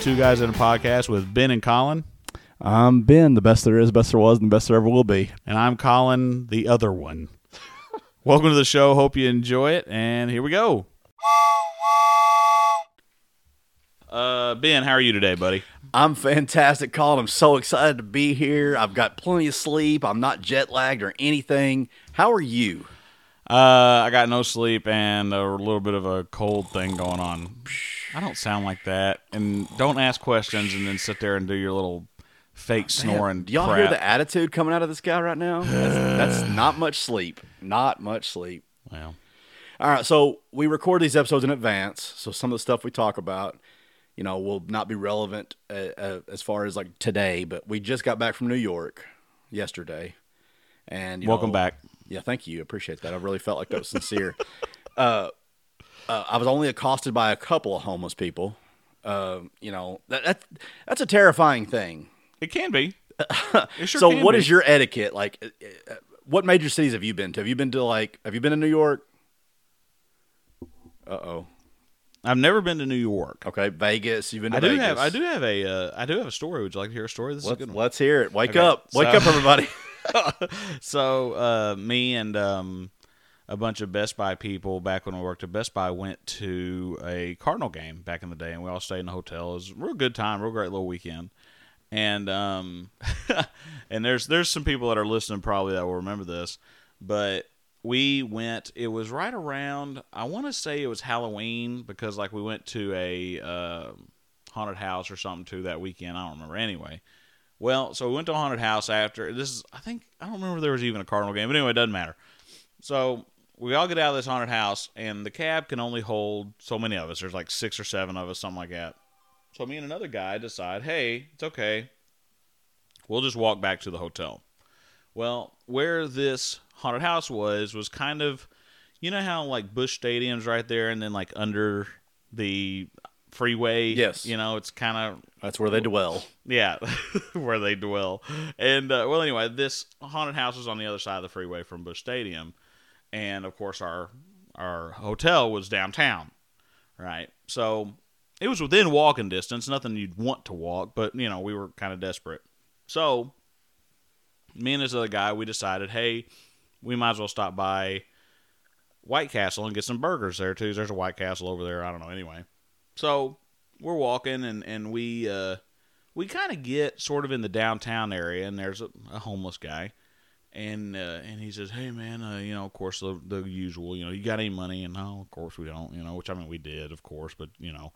Two Guys in a Podcast with Ben and Collin. I'm Ben, the best there is, best there was, and the best there ever will be. And I'm Collin, the other one. welcome to the show. Hope you enjoy it. And here we go. Uh, Ben, how are you today, buddy? I'm fantastic, Collin. I'm so excited to be here. I've got plenty of sleep. I'm not jet lagged or anything. How are you? Uh, I got no sleep and a little bit of a cold thing going on. I don't sound like that. And don't ask questions and then sit there and do your little fake snoring. Do y'all crap. hear the attitude coming out of this guy right now? That's, that's not much sleep. Not much sleep. Well, All right, so we record these episodes in advance, so some of the stuff we talk about, you know, will not be relevant uh, uh, as far as like today. But we just got back from New York yesterday, and you welcome know- back. Yeah, thank you. Appreciate that. I really felt like that was sincere. uh, uh, I was only accosted by a couple of homeless people. Uh, you know, that, that that's a terrifying thing. It can be. It sure so, can what be. is your etiquette like? uh, uh, What major cities have you been to? Have you been to like? Have you been to New York? Uh oh. I've never been to New York. Okay, Vegas. You've been to I do Vegas. have I do have a uh, I do have a story. Would you like to hear a story? This is a Let's, good one. let's hear it. Wake Okay, up. Wake so- up, everybody. so uh, me and um, a bunch of Best Buy people back when we worked at Best Buy went to a Cardinal game back in the day, and we all stayed in a hotel. It was a real good time, real great little weekend. And um, and there's there's some people that are listening probably that will remember this, but we went. It was right around. I want to say it was Halloween because like we went to a uh, haunted house or something too that weekend. I don't remember anyway. Well, so we went to a haunted house after. This is, I think, I don't remember there was even a Cardinal game, but anyway, it doesn't matter. So we all get out of this haunted house, and the cab can only hold so many of us. There's like six or seven of us, something like that. So me and another guy decide, hey, it's okay. We'll just walk back to the hotel. Well, where this haunted house was, was kind of, you know how like Busch Stadium's right there, and then like under the freeway. Yes. You know, it's kind of That's where they dwell. yeah, where they dwell. And uh, well, anyway, this haunted house was on the other side of the freeway from Busch Stadium, and of course our our hotel was downtown, right? So it was within walking distance, nothing you'd want to walk, but you know we were kind of desperate. So me and this other guy, we decided, hey, we might as well stop by White Castle and get some burgers there too. There's a White Castle over there. I don't know. Anyway, so we're walking and and we uh, we kind of get sort of in the downtown area, and there's a, a homeless guy, and uh, and he says, "Hey man, uh, you know, of course the the usual, you know, you got any money?" And no, of course we don't, you know, which I mean we did, of course, but you know,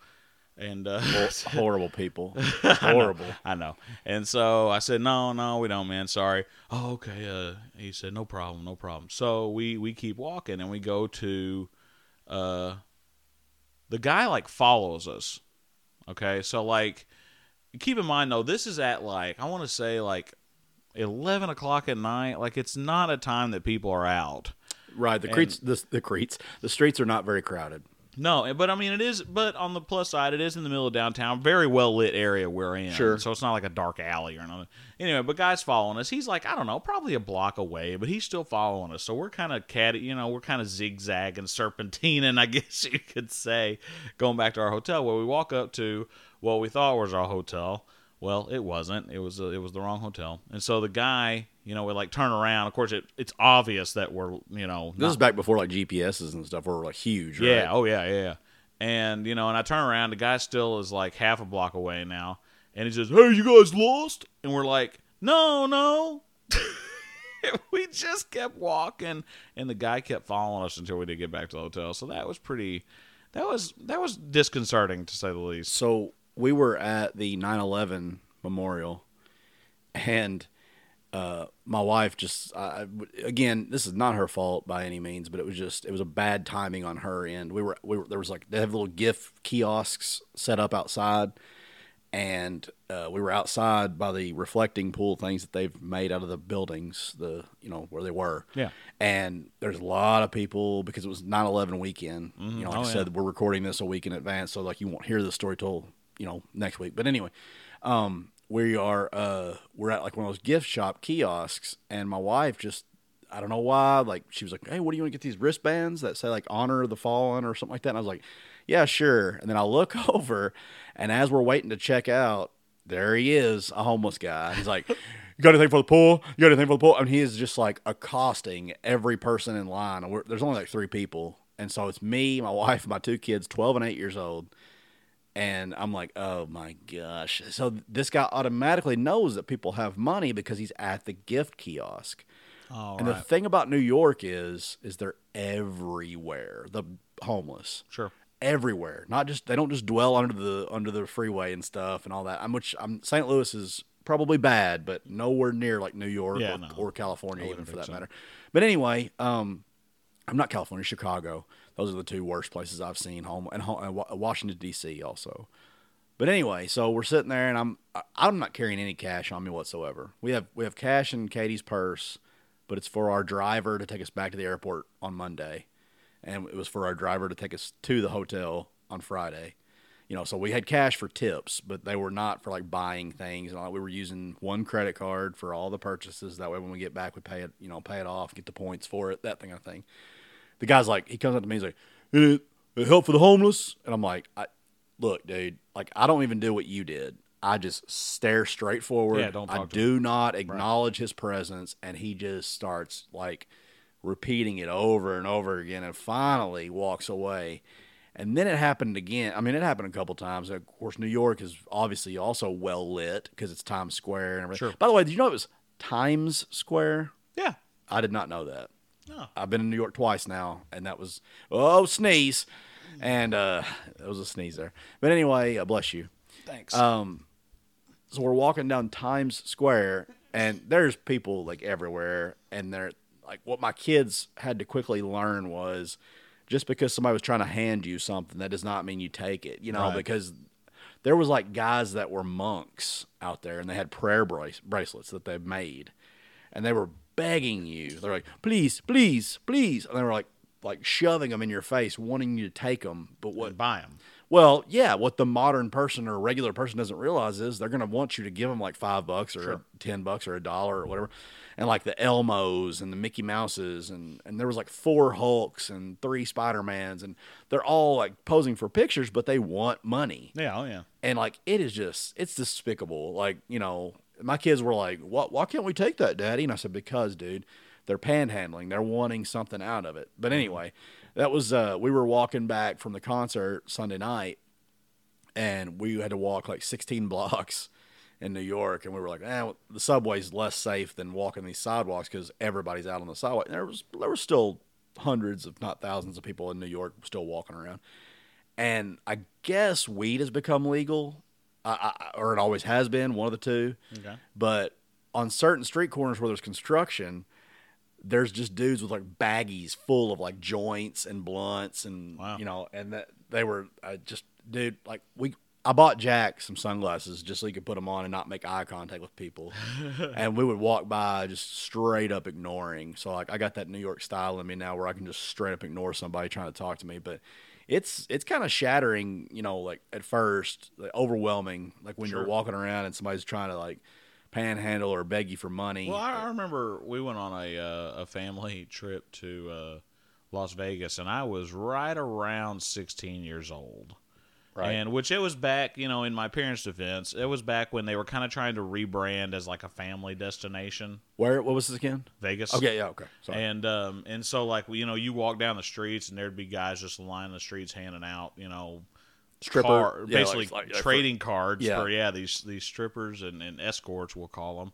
and uh, horrible people. I know, Horrible. I know. And so I said, "No, no, we don't, man. Sorry." Oh, okay. Uh, he said, "No problem, no problem." So we we keep walking and we go to, uh, the guy like follows us. Okay, so like, keep in mind though, this is at like I want to say like eleven o'clock at night. Like it's not a time that people are out. Right. The creeks, the, the creeks, the streets are not very crowded. No, but I mean it is. But on the plus side, it is in the middle of downtown, very well lit area we're in. Sure. So it's not like a dark alley or nothing. Anyway, but guys following us. He's like I don't know, probably a block away, but he's still following us. So we're kind of cat, you know, we're kind of zigzagging, serpentining, I guess you could say, going back to our hotel where we walk up to what we thought was our hotel. Well, it wasn't. It was uh, it was the wrong hotel. And so the guy, you know, would like turn around. Of course, it, it's obvious that we're, you know, This not is back before like GPSs and stuff were like huge. Right? yeah. Oh yeah. Yeah. Yeah. And you know, and I turn around. The guy still is like half a block away now, and he says, "Hey, you guys lost?" And we're like, "No, no." we just kept walking, and the guy kept following us until we did get back to the hotel. So that was pretty. That was that was disconcerting to say the least. So we were at the 9/11 memorial, and uh, my wife just I, again, this is not her fault by any means, but it was just it was a bad timing on her end. We were we were there was like they have little gift kiosks set up outside, and uh, we were outside by the reflecting pool things that they've made out of the buildings, the you know where they were. Yeah. And there's a lot of people because it was 9/11 weekend. You know, like Oh, I yeah. said, we're recording this a week in advance, so like you won't hear the story till you know next week. But anyway, um, we are uh, we're at like one of those gift shop kiosks, and my wife just I don't know why. Like she was like, "Hey, what do you want to get these wristbands that say like honor the fallen or something like that?" And I was like, "Yeah, sure." And then I look over, and as we're waiting to check out, there he is, a homeless guy. He's like. You got anything for the pool? You got anything for the pool? And he is just like accosting every person in line. We're, there's only like three people, and so it's me, my wife, my two kids, twelve and eight years old. And I'm like, oh my gosh. So this guy automatically knows that people have money because he's at the gift kiosk. All and the thing about New York is, is they're everywhere. The homeless, Sure. everywhere. Not just they don't just dwell under the under the freeway and stuff and all that. I'm which I'm St. Louis is probably bad, but nowhere near like New York Yeah, or, no. or California even for that so. matter. But anyway, um, I'm not California, Chicago. Those are the two worst places I've seen. Home and, Washington D.C. also. But anyway, so we're sitting there, and I'm I'm not carrying any cash on me whatsoever. We have we have cash in Katie's purse, but it's for our driver to take us back to the airport on Monday, and it was for our driver to take us to the hotel on Friday. You know, so we had cash for tips, but they were not for like buying things and. We were using one credit card for all the purchases. That way, when we get back, we pay it, you know, pay it off, get the points for it, that thing of thing. The guy's like, he comes up to me, he's like, "Eh, eh, help for the homeless, and I'm like, I, look, dude, like I don't even do what you did. I just stare straight forward. Yeah, don't I do not acknowledge his presence, and he just starts like repeating it over and over again, and finally walks away. And then it happened again. I mean, it happened a couple times. Of course, New York is obviously also well lit because it's Times Square and everything. Sure. By the way, did you know it was Times Square? Yeah. I did not know that. Oh. I've been in New York twice now, and that was oh sneeze, and uh, it was a sneeze there. But anyway, uh, bless you. Thanks. Um, so we're walking down Times Square, and there's people like everywhere, and they're like, what my kids had to quickly learn was, just because somebody was trying to hand you something, that does not mean you take it. You know, Right. because there was like guys that were monks out there, and they had prayer brace- bracelets that they made, and they were begging you. They're like, please, please, please, and they were like, like shoving them in your face, wanting you to take them. But what and buy them. well, yeah, what the modern person or regular person doesn't realize is they're going to want you to give them like five bucks or 10 bucks or a dollar or whatever. And like the Elmos and the Mickey Mouses and, and there was like four Hulks and three Spider-Mans and they're all like posing for pictures, but they want money. Yeah. Oh yeah. And like, it is just, it's despicable. Like, you know, my kids were like, what, why can't we take that daddy? And I said, because dude, they're panhandling. They're wanting something out of it. But anyway, that was, uh, we were walking back from the concert Sunday night and we had to walk like 16 blocks in New York, and we were like, eh, the subway's less safe than walking these sidewalks because everybody's out on the sidewalk. And there was there were still hundreds, if not thousands, of people in New York still walking around. And I guess weed has become legal, I, I, or it always has been, one of the two. Okay. But on certain street corners where there's construction, there's just dudes with like baggies full of like joints and blunts and Wow. you know, and that they were uh, just dude like we. I bought Jack some sunglasses just so he could put them on and not make eye contact with people, and we would walk by just straight up ignoring. So like I got that New York style in me now where I can just straight up ignore somebody trying to talk to me, but. It's it's kind of shattering, you know, like at first, like overwhelming, like when you're walking around and somebody's trying to like panhandle or beg you for money. Well, I, I remember we went on a uh, a family trip to uh, Las Vegas, and I was right around 16 years old. Right. And which it was back, you know, in my parents' defense, it was back when they were kind of trying to rebrand as like a family destination, Where what was this again? Vegas. Okay, yeah, okay. Sorry. And um and so like you know you walk down the streets and there'd be guys just lining the streets handing out you know Stripper, car- yeah, basically like- like for- trading cards yeah. for yeah these these strippers and, and escorts we'll call them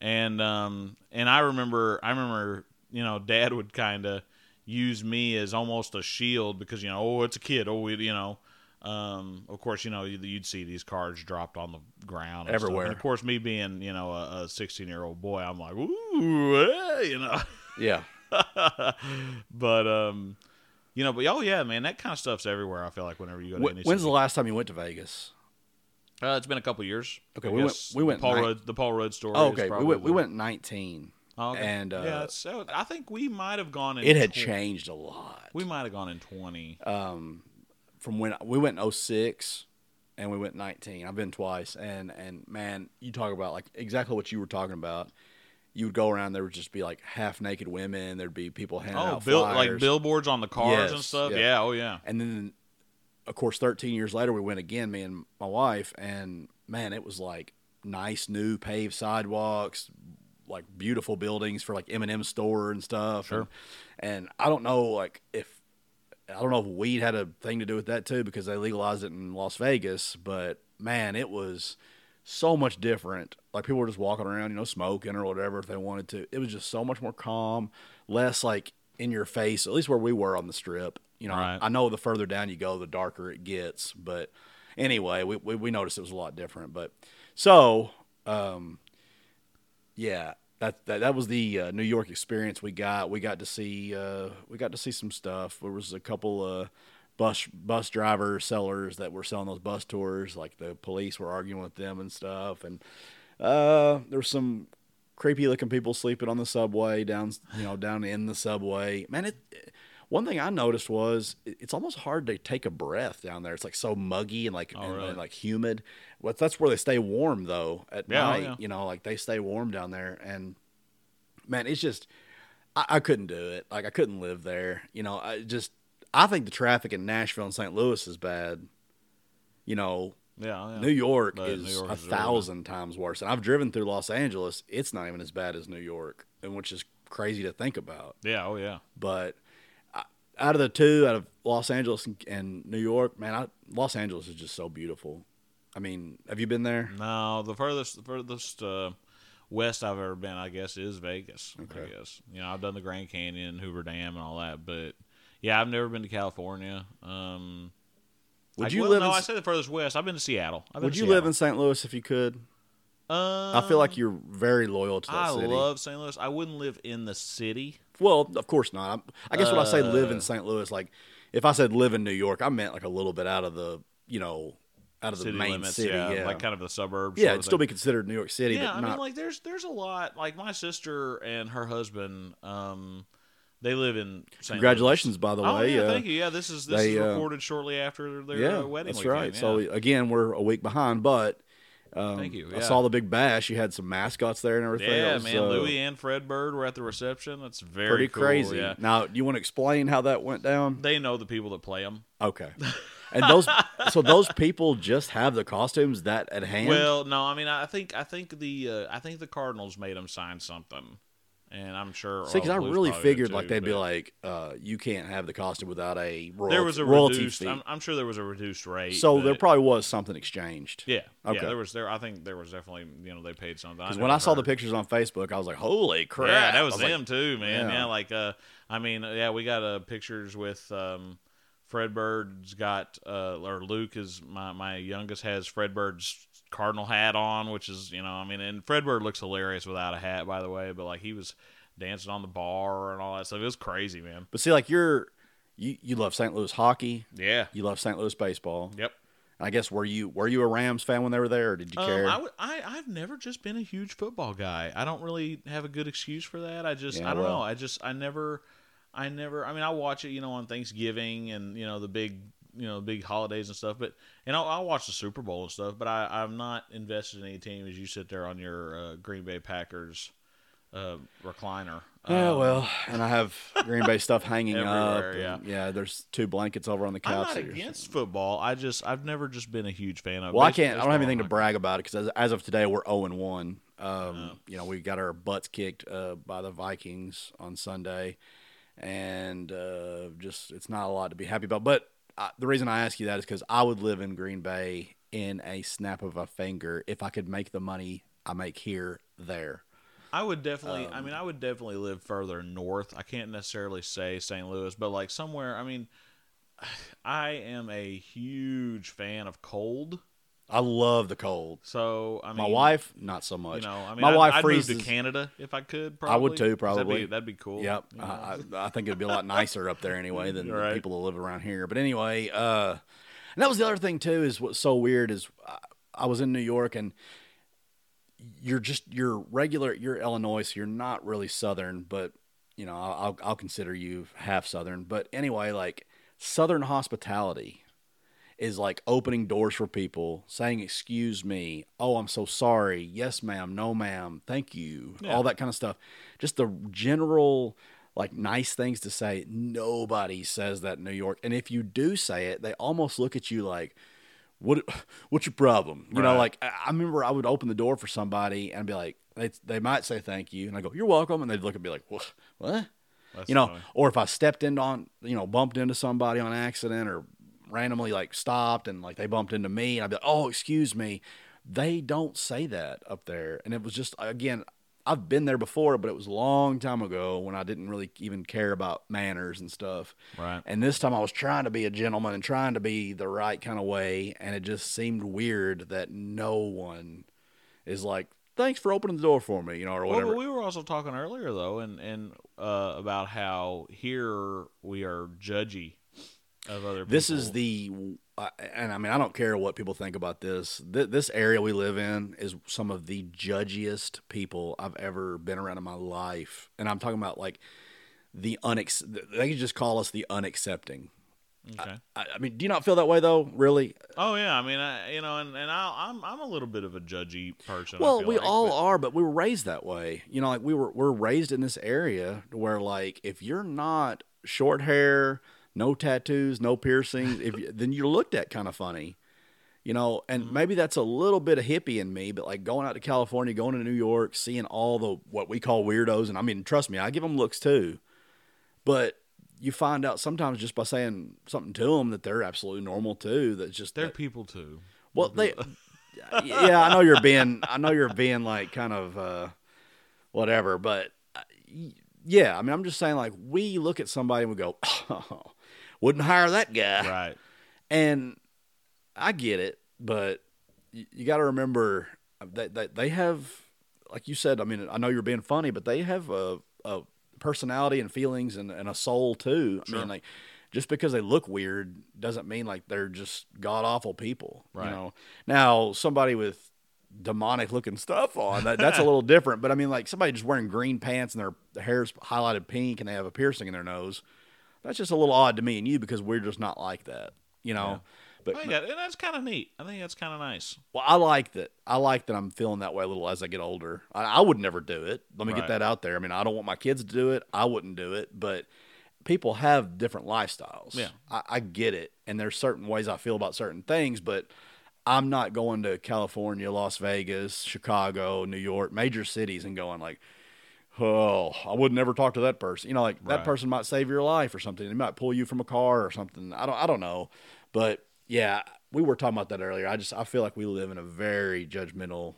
and um and I remember I remember you know dad would kind of use me as almost a shield because you know oh it's a kid oh we, you know um of course you know you'd, see these cards dropped on the ground and stuff. Everywhere. and of course me being you know a 16 year old boy I'm like ooh eh, you know yeah. but um, you know, but oh yeah, man, that kind of stuff's everywhere. I feel like whenever you go to Wh- any When's the last time you went to Vegas? uh, it's been a couple years. Okay, I we went- we went Paul nine- Road, the Paul Road story. Oh, okay. We went we went 19. Oh, okay. and, uh, yeah, so I think we might have gone in. It had changed a lot. We might have gone in twenty. um from when we went in 06 and we went 19. I've been twice and and man, you talk about like exactly what you were talking about. you would go around, there would just be like half naked women. There'd be people handing Oh, out bill, like billboards on the cars and stuff. yeah. Yeah. Oh yeah. And then, of course, 13 years later, we went again, me and my wife, and man, it was like nice new paved sidewalks, like beautiful buildings for like M&M store and stuff. Sure. And, and I don't know, like if I don't know if weed had a thing to do with that too, because they legalized it in Las Vegas. But man, it was so much different. Like people were just walking around, you know, smoking or whatever if they wanted to. It was just so much more calm, less like in your face. At least where we were on the strip. You know, Right. I know the further down you go, the darker it gets. But anyway, we we, we noticed it was a lot different. But so, um, yeah, that that, that was the uh, New York experience we got. We got to see uh, we got to see some stuff. There was a couple uh, bus bus driver sellers that were selling those bus tours. Like the police were arguing with them and stuff. And uh, there were some creepy looking people sleeping on the subway down you know down in the subway. Man, it. One thing I noticed was it's almost hard to take a breath down there. It's like so muggy and like Oh, and, really? and, like humid. Well, that's where they stay warm though at Yeah, oh, night. yeah. You know, like they stay warm down there. And man, it's just I, I couldn't do it. Like I couldn't live there. You know, I just I think the traffic in Nashville and St. Louis is bad. You know, Yeah. Oh, yeah. New York But is New York a is really thousand times worse. And I've driven through Los Angeles. It's not even as bad as New York, and which is crazy to think about. Yeah. Oh yeah. But out of the two, out of Los Angeles and, and New York, man, I, Los Angeles is just so beautiful. I mean, have you been there? No, the furthest the furthest uh, west I've ever been, I guess, is Vegas. Okay. I guess you know I've done the Grand Canyon, Hoover Dam, and all that, but yeah, I've never been to California. Um, Would I- you well, live? No, in, I said the furthest west. I've been to Seattle. I've been would to you Seattle. live in St. Louis if you could? Um, I feel like you're very loyal to that city. I city. love St. Louis. I wouldn't live in the city. Well, of course not. I'm- I guess when I say live in Uh, St. Louis, like if I said live in New York, I meant like a little bit out of the, you know, out of the main limits, city. yeah, Yeah, like kind of the suburbs. yeah, it'd still be considered New York City, yeah, I not. mean, like there's there's a lot. Like my sister and her husband, um, they live in. St. congratulations, by the Louis. Oh, way. yeah, uh, thank you. Yeah, this is this they, is uh, recorded shortly after their yeah, uh, wedding that's weekend. right. yeah. So again, we're a week behind, but um, Thank you, I saw the big bash. You had some mascots there and everything. Yeah, was, man, uh, Louie and Fredbird were at the reception. That's very pretty cool, crazy. Yeah, Now, you want to explain how that went down? they know the people that play them. Okay. And those, so those people just have the costumes that at hand. Well, no, I mean, I think I think the uh, I think the Cardinals made them sign something, and I'm sure. See, because I really figured too, like they'd be like, uh, you can't have the costume without a royalty, there was a royalty reduced. fee. I'm, I'm sure there was a reduced rate. so there probably was something exchanged. Yeah. Okay. Yeah, there was there. I think there was definitely you know they paid something. Because when I saw the pictures on Facebook, I was like, holy crap! yeah, that was, like, them too, man. yeah. Yeah. like uh, I mean, yeah, we got uh pictures with um, Fredbird's got uh, or Luke is my my youngest has Fredbird's cardinal hat on, which is you know I mean, and Fredbird looks hilarious without a hat, by the way. But like he was dancing on the bar and all that stuff. It was crazy, man. But see, like you're, you you love St. Louis hockey, Yeah. you love St. Louis baseball. Yep. I guess were you were you a Rams fan when they were there, or did you Um, care? I, would- I I've never just been a huge football guy. I don't really have a good excuse for that. I just Yeah, I don't well. know. I just I never I never I mean I watch it you know on Thanksgiving and you know the big you know big holidays and stuff. But and I'll, I'll watch the Super Bowl and stuff. But I I'm not invested in any team as you sit there on your uh, Green Bay Packers uh, recliner. Yeah, Um, well, and I have Green Bay stuff hanging up. And, yeah. There's two blankets over on the I'm couch. not that you're against football. I just I've never just been a huge fan of. Well, I can't. I don't have anything to brag about it because as, as of today, we're zero and one. Um, Oh. You know, we got our butts kicked uh, by the Vikings on Sunday, and uh, just it's not a lot to be happy about. But uh, the reason I ask you that is because I would live in Green Bay in a snap of a finger if I could make the money I make here there. I would definitely. I Um, mean, I would definitely live further north. I can't necessarily say St. Louis, but like somewhere. I mean, I am a huge fan of cold. I love the cold. So I mean, My wife, not so much. You know, I mean, my I'd, wife I'd freezes. move to Canada if I could. Probably. I would too, probably. That'd be, that'd be cool. Yep, you know? I, I think it'd be a lot nicer up there anyway than the Right. people that live around here. But anyway, uh, and that was the other thing too. Is what's so weird is I, I was in New York and you're just you're regular. You're Illinois, so you're not really Southern, but you know I'll, I'll consider you half Southern. But anyway, like Southern hospitality is like opening doors for people, saying "excuse me," "oh, I'm so sorry," "yes, ma'am," "no, ma'am," "thank you," Yeah. all that kind of stuff. Just the general like nice things to say. Nobody says that in New York, and if you do say it, they almost look at you like. What what's your problem? You know, like I remember I would open the door for somebody and be like, they they might say thank you, and I go, "You're welcome," and they'd look at me like, "What? What?" That's you know, funny. or if I stepped in on, you know, bumped into somebody on accident or randomly like stopped and like they bumped into me and I'd be like, oh, excuse me. They don't say that up there. And it was just, again, I've been there before, but it was a long time ago when I didn't really even care about manners and stuff. Right. And this time I was trying to be a gentleman and trying to be the right kind of way. And it just seemed weird that no one is like, thanks for opening the door for me, you know, or Well, whatever. but we were also talking earlier though, and and uh, about how here we are judgy of other people. This is the, and I mean, I don't care what people think about this. Th- this area we live in is some of the judgiest people I've ever been around in my life, and I'm talking about like the unex. They could just call us the unaccepting. okay. I, I mean, do you not feel that way though? Really? Oh yeah, I mean, I, you know, and and I, I'm I'm a little bit of a judgy person. Well, we like, all but- are, but we were raised that way. You know, like we were we're raised in this area where like if you're not short hair, no tattoos, no piercings, if you, then you're looked at kind of funny. You know, and Mm-hmm. maybe that's a little bit of hippie in me, but like going out to California, going to New York, seeing all the what we call weirdos, and I mean, trust me, I give them looks too. But you find out sometimes just by saying something to them that they're absolutely normal too. That's just They're that- people too. well, they. yeah, I know you're being. I know you're being like kind of uh, whatever, but uh, yeah, I mean, I'm just saying like we look at somebody and we go, oh, wouldn't hire that guy, Right. and I get it, but you, you got to remember uh, that they, they have, like you said. I mean, I know you're being funny, but they have a, a personality and feelings and, and a soul too. Sure. I mean, like just because they look weird doesn't mean like they're just god awful people. Right. You know. Now somebody with demonic looking stuff on that that's a little different. But I mean, like somebody just wearing green pants and their, their hair's highlighted pink and they have a piercing in their nose. That's just a little odd to me and you because we're just not like that. You know. Yeah. But I that, and that's kind of neat. I think that's kind of nice. well, I like that. I like that I'm feeling that way a little as I get older. I, I would never do it. Let me Right. get that out there. I mean, I don't want my kids to do it. I wouldn't do it. But people have different lifestyles. Yeah. I, I get it. And there's certain ways I feel about certain things, but I'm not going to California, Las Vegas, Chicago, New York, major cities and going like, oh, I would never talk to that person. You know, like that person might save your life or something. They might pull you from a car or something. I don't I don't know. But yeah, we were talking about that earlier. I just I feel like we live in a very judgmental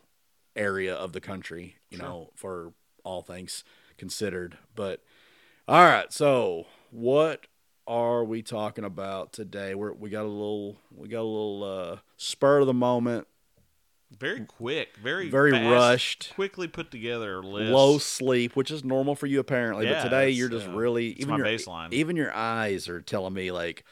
area of the country, you Sure. know, for all things considered. But all right, so what are we talking about today? We're we got a little we got a little uh spur of the moment, Very quick, very very fast, rushed. quickly put together list. low sleep, which is normal for you apparently. Yeah, but today you're just uh, really even my your baseline. even your eyes are telling me like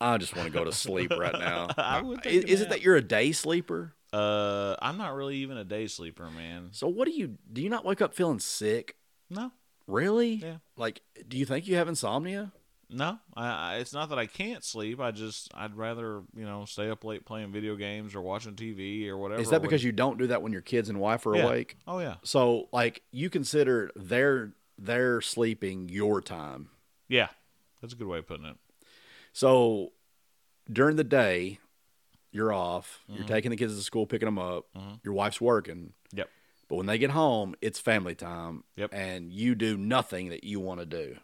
I just want to go to sleep right now. I would is, is it that you're a day sleeper? Uh, I'm not really even a day sleeper, man. So what do you do? You not wake up feeling sick? No, Really? Yeah. Like, do you think you have insomnia? No. I, I, it's not that I can't sleep. I just I'd rather you know stay up late playing video games or watching TV or whatever. Is that because you don't do that when your kids and wife are Yeah. awake? Oh yeah, So like you consider their their sleeping your time. yeah. That's a good way of putting it. So during the day, you're off. You're Mhm. taking the kids to school, picking them up. Mhm. Your wife's working. Yep. But when they get home, it's family time. Yep. And you do nothing that you want to do.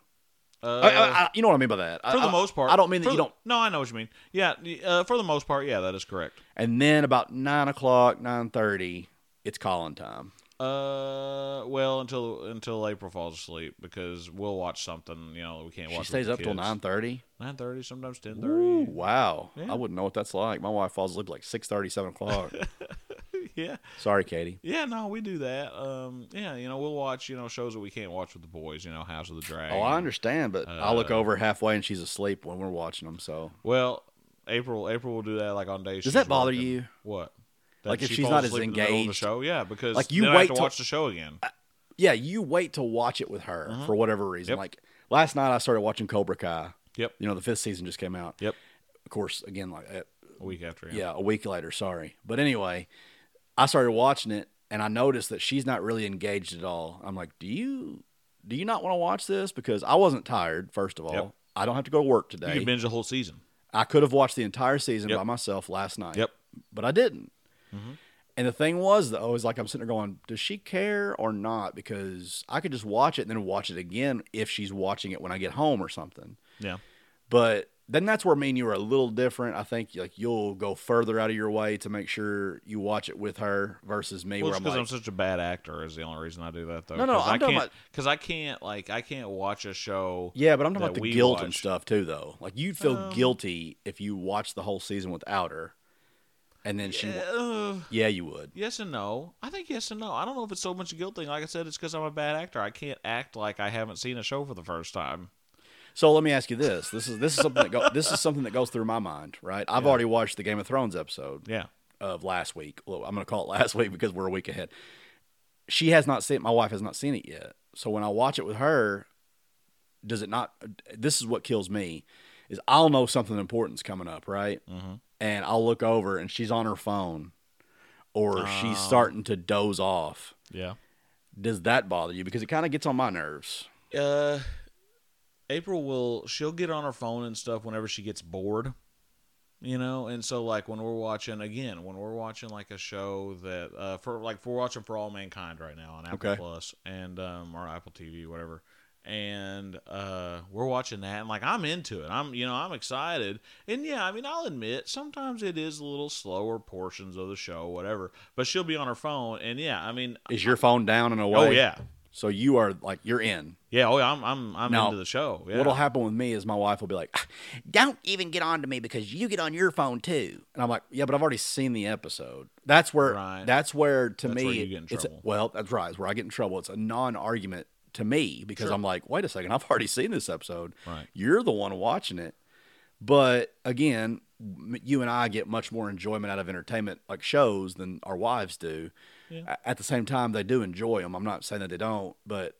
Uh, I, I, you know what I mean by that. for I- the most part, I don't mean that you the- don't. No, I know what you mean. Yeah, uh, for the most part, yeah, that is correct. And then about nine o'clock, nine thirty, it's calling time. Uh, well, until until April falls asleep because we'll watch something. You know, we can't watch. She stays up till nine thirty. Nine thirty, sometimes ten thirty. Wow. Yeah. I wouldn't know what that's like. My wife falls asleep like 6 7 o'clock. yeah, Sorry, Katie. yeah. No, we do that. Um, yeah, you know, we'll watch you know shows that we can't watch with the boys. You know, House of the Dragon. Oh, I understand, but I look Uh, over halfway and she's asleep when we're watching them. So Well, April, April will do that like on days. does that bother working. you? What? That Like if she she's not as asleep in the the engaged? show, yeah, because Like, you then I have wait to till- watch the show again. Yeah, you wait to watch it with her Mhm. for whatever reason. Yep. Like last night, I started watching Cobra Kai. Yep. You know, the fifth season just came out. Yep. Of course, again, like at a week after. yeah, a week later. Sorry, but anyway, I started watching it, and I noticed that she's not really engaged at all. I'm like, do you do you not want to watch this? Because I wasn't tired. First of all, Yep. I don't have to go to work You today. can binge the whole season. I could have watched the entire season Yep. by myself last night. Yep. But I didn't. Mhm. And the thing was, though, is like I'm sitting there going, does she care or not? Because I could just watch it and then watch it again if she's watching it when I get home or something. Yeah. But then that's where me and you are a little different. I think like you'll go further out of your way to make sure you watch it with her versus me, Well, where it's I'm because like, I'm such a bad actor is the only reason I do that though. No, no, I'm I talking can't about- because I can't like I can't watch a show. yeah, but I'm talking about the guilt and stuff too, though. Like you'd feel Um, guilty if you watched the whole season without her, and then she, Uh, yeah, you would. yes and no. I think yes and no. I don't know if it's so much a guilt thing. Like I said, it's because I'm a bad actor. I can't act like I haven't seen a show for the first time. So let me ask you this: this is this is something that go, this is something that goes through my mind, right? I've Yeah. already watched the Game of Thrones episode Yeah. of last week. Well, I'm going to call it last week because we're a week ahead. She has not seen. My wife has not seen it yet. So when I watch it with her, does it not? This is what kills me: is I'll know something important's coming up, right? Mm-hmm. And I'll look over and she's on her phone, or she's Oh. starting to doze off. Yeah. Does that bother you? Because it kind of gets on my nerves. Uh, April will she'll get on her phone and stuff whenever she gets bored, you know. And so like when we're watching again, when we're watching like a show that uh for like we're watching For All Mankind right now on Apple Okay. Plus and um or Apple TV whatever. And uh, we're watching that, and like I'm into it. I'm, you know, I'm excited. And yeah, I mean, I'll admit sometimes it is a little slower portions of the show, whatever. But she'll be on her phone, and yeah, I mean, Is your phone down and away? oh yeah, So you are like you're in. yeah, oh yeah, I'm, I'm, I'm Now, into the show. Yeah. What'll happen with me is my wife will be like, ah, "Don't even get on to me because you get on your phone too." And I'm like, "Yeah, but I've already seen the episode." That's where Right. that's where to That's me where you get in it's trouble. well, that's right. It's where I get in trouble. It's a non-argument to me because. I'm like, "Wait a second, I've already seen this episode. Right. You're the one watching it." But again, you and I get much more enjoyment out of entertainment like shows than our wives do. Yeah. At the same time, they do enjoy them. I'm not saying that they don't, but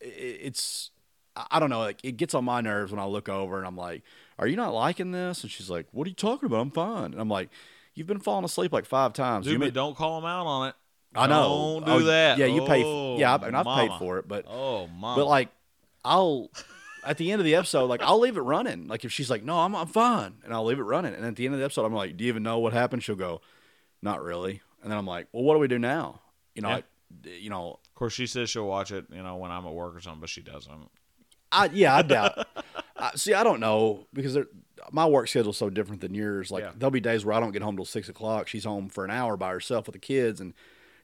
it's I don't know. Like it gets on my nerves when I look over and I'm like, "Are you not liking this?" And she's like, "What are you talking about? I'm fine." And I'm like, "You've been falling asleep like five times." Dude, You may- don't call them out on it. I know. Don't do Oh, that. Yeah, you pay. Oh, yeah, I- and I've paid oh, for it, but Oh, mom. but like, I'll at the end of the episode, like I'll leave it running. Like if she's like, "No, I'm I'm fine," and I'll leave it running, and at the end of the episode, I'm like, "Do you even know what happened?" She'll go, "Not really," and then I'm like, "Well, what do we do now?" You know, Yeah. like, you know, of course, she says she'll watch it, you know, when I'm at work or something, but she doesn't. I yeah, I doubt. I, see, I don't know because my work schedule's so different than yours. Like Yeah. there'll be days where I don't get home till six o'clock. She's home for an hour by herself with the kids, and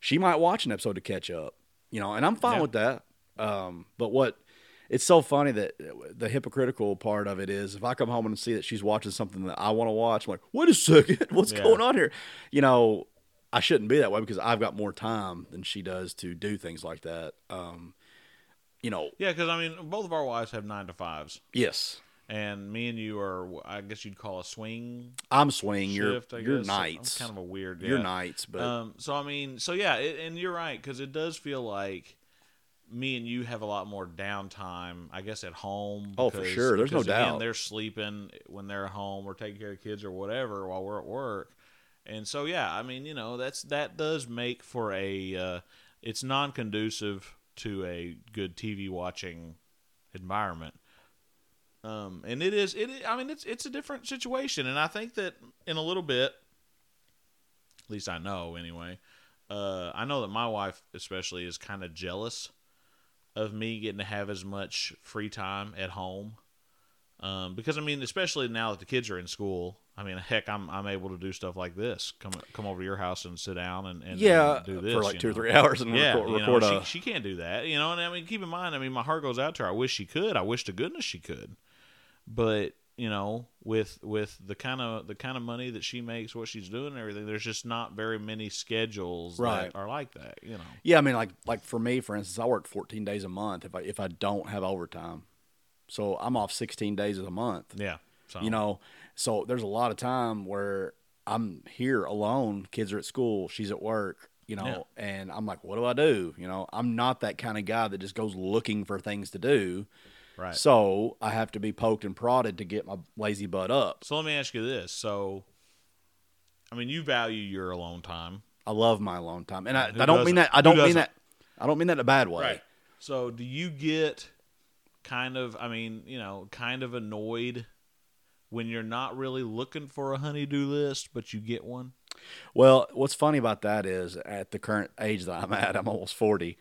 she might watch an episode to catch up. You know, and I'm fine Yeah. with that. Um, but what it's so funny that the hypocritical part of it is if I come home and see that she's watching something that I want to watch, I'm like, wait a second, what's Yeah. going on here? You know, I shouldn't be that way because I've got more time than she does to do things like that. Um, you know, Yeah, because I mean, both of our wives have nine to fives, yes. and me and you are, I guess you'd call a swing I'm swing. You're shift. You're guess. nights. I'm kind of a weird. You're yeah. nights, but Um, so I mean, so yeah, it, and you're right because it does feel like me and you have a lot more downtime, I guess, at home. Oh, for sure. There's no because, again, doubt. they're sleeping when they're at home or taking care of kids or whatever while we're at work, and so yeah, I mean, you know, that's that does make for a uh, it's non-conducive to a good TV watching environment. Um, and it is it. I mean, it's it's a different situation, and I think that in a little bit, at least I know anyway. Uh, I know that my wife, especially, is kind of jealous of me getting to have as much free time at home. Um, because I mean, especially now that the kids are in school, I mean, heck, I'm I'm able to do stuff like this. Come come over to your house and sit down and, and yeah, and do this for like two or three hours and yeah, record, know, a. she, she can't do that, you know. And I mean, keep in mind, I mean, my heart goes out to her. I wish she could. I wish to goodness she could, but you know, with with the kind of the kind of money that she makes, what she's doing, and everything, there's just not very many schedules Right. that are like that, you know. yeah, I mean, like like for me, for instance, I work 14 days a month if I if I don't have overtime, so I'm off 16 days a month. Yeah, so You know, so there's a lot of time where I'm here alone. Kids are at school. She's at work. You know, and I'm like, what do I do? You know, I'm not that kind of guy that just goes looking for things to do. Right. So I have to be poked and prodded to get my lazy butt up. So let me ask you this: so I mean, you value your alone time, I love my alone time, and I, I don't mean that. I don't mean that. I don't mean that in a bad way. Right. So, do you get kind of, I mean, you know, kind of annoyed when you're not really looking for a honeydew list, but you get one? Well, what's funny about that is at the current age that I'm at, I'm almost 40.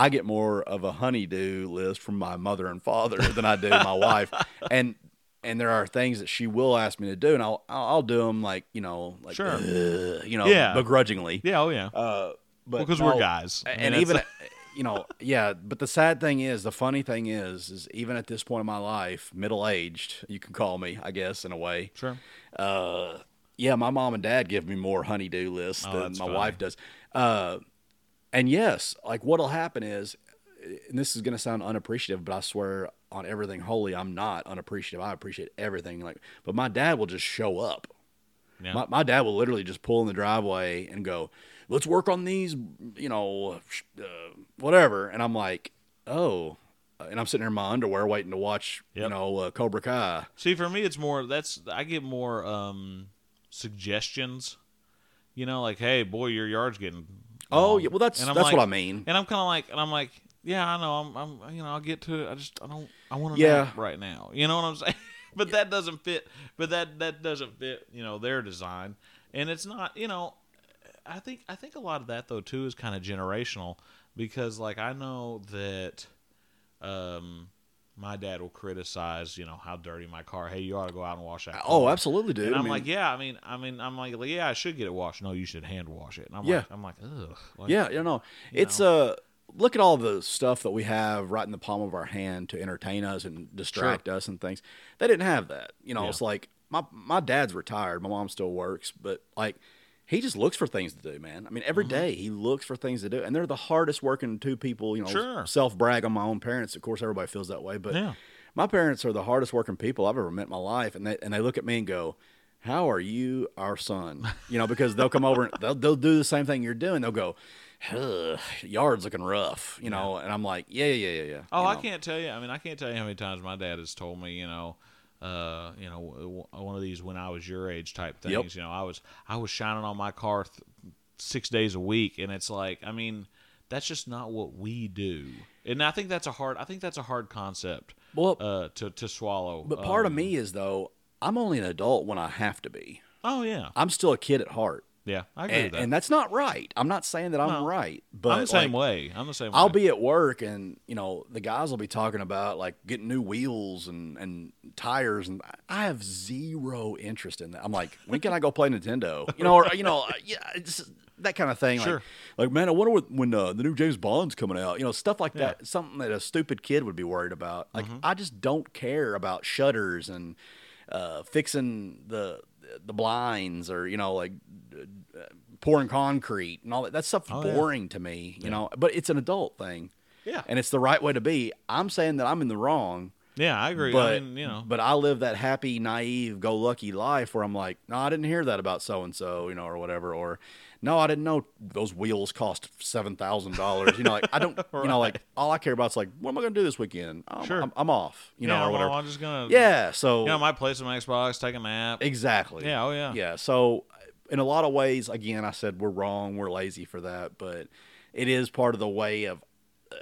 I get more of a honeydew list from my mother and father than I do my wife. And and there are things that she will ask me to do and I'll I'll, do them like, you know, like Sure. You know, Yeah. begrudgingly. Yeah, oh yeah. Uh but because no, we're guys. I mean, and even you know yeah but the sad thing is the funny thing is is even at this point in my life middle aged you can call me i guess in a way sure. uh yeah my mom and dad give me more honeydew lists Oh, than my funny. wife does uh and yes like what'll happen is and this is going to sound unappreciative but i swear on everything holy i'm not unappreciative i appreciate everything like but my dad will just show up Yeah. my, my dad will literally just pull in the driveway and go, "Let's work on these, you know, uh, whatever." And I'm like, "Oh," and I'm sitting there in my underwear waiting to watch, you know, uh, Cobra Kai. See, for me, it's more that's I get more um, suggestions. You know, like, hey, boy, your yard's getting. Oh, long." yeah, well, that's that's like- what I mean. And I'm kind of like, and I'm like, yeah, I know, I'm, I'm, you know, I'll get to it. I just, I don't, I want to Yeah. right now. You know what I'm saying? but that doesn't fit. But that that doesn't fit. You know, their design, and it's not. You know, I think I think a lot of that though too is kind of generational because like I know that um my dad will criticize, you know, how dirty my car. Hey, you ought to go out and wash that. Oh, absolutely, dude. And I I'm mean, like, yeah, I mean, I mean, I'm like, yeah, I should get it washed. No, you should hand wash it. And I'm Yeah. like, I'm like, ugh. Like, yeah, you know, it's uh look at all the stuff that we have right in the palm of our hand to entertain us and distract us and things. They didn't have that. You know, Yeah. it's like my my dad's retired, my mom still works, but like he just looks for things to do, man. I mean, every Mm-hmm. day he looks for things to do, and they're the hardest working two people. You know, Sure. self brag on my own parents. Of course, everybody feels that way, but Yeah. my parents are the hardest working people I've ever met in my life, and they and they look at me and go, "How are you, our son?" You know, because they'll come over and they'll they'll do the same thing you're doing. They'll go, Ugh, "Yard's looking rough," you know, and I'm like, "Yeah, yeah, yeah, yeah." Oh, you I can't tell you. I mean, I can't tell you how many times my dad has told me, you know, uh, you know, one of these when I was your age type things. Yep. You know, I was I was shining on my car th- six days a week, and it's like, I mean, that's just not what we do. And I think that's a hard. I think that's a hard concept Well, uh, to to swallow. but part of Um, me is though, I'm only an adult when I have to be. Oh yeah, I'm still a kid at heart, yeah, I agree and, with that. and that's not right. I'm not saying that I'm No. right, but I'm the same like, way. I'm the same. Way. I'll be at work and you know the guys will be talking about like getting new wheels and and tires and I have zero interest in that. I'm like, when can I go play Nintendo? You know, or you know, yeah, it's that kind of thing. Sure. Like, like man, I wonder what, when uh, the new James Bond's coming out. You know, stuff like Yeah. that. Something that a stupid kid would be worried about. Like, Mm-hmm. I just don't care about shutters and uh, fixing the the blinds or you know like uh, pouring concrete and all that. That stuff's Oh, yeah. boring to me. You know, but it's an adult thing Yeah, and it's the right way to be. I'm saying that I'm in the wrong, yeah, I agree. but I mean, you know, but I live that happy, naive, go lucky life where I'm like, no, I didn't hear that about so and so, you know, or whatever, or no, I didn't know those wheels cost seven thousand dollars. You know, like I don't, you know, like all I care about is like, what am I going to do this weekend? I'm, Sure. I'm, I'm off, you know, yeah, or well, whatever. I'm just gonna. yeah, so You know, I might play some Xbox, take a nap. exactly. Yeah, oh yeah. Yeah. So, in a lot of ways, again, I said we're wrong, we're lazy for that, but it is part of the way of. uh,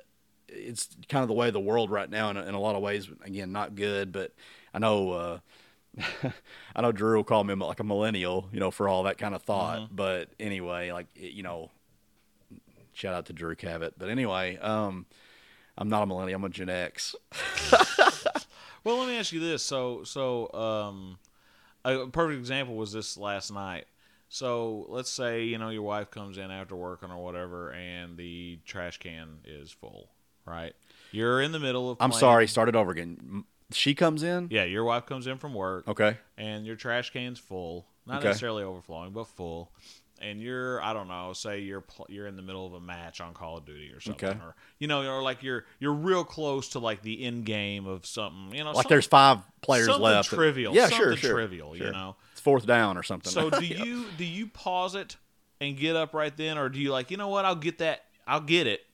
It's kind of the way of the world right now, in a, in a lot of ways. Again, not good, but I know. Uh, I know Drew will call me like a millennial, you know, for all that kind of thought. Mm-hmm. But anyway, like you know, shout out to Drew Cavett. But anyway, um, I'm not a millennial. I'm a Gen X. Well, let me ask you this. So, so um, a perfect example was this last night. So, let's say you know your wife comes in after working or whatever, and the trash can is full. Right? You're in the middle of. I'm playing- sorry. Start it over again. She comes in. Yeah, your wife comes in from work, Okay. and your trash can's full. Not Okay. necessarily overflowing, but full. And you're, I don't know, say you're pl- you're in the middle of a match on Call of Duty or something, Okay. or you know, or like you're you're real close to like the end game of something, you know, Like there's five players left. trivial, Yeah, sure, sure. trivial, you know. It's fourth down or something. So do you do you pause it and get up right then, or do you like you know what? I'll get that. I'll get it,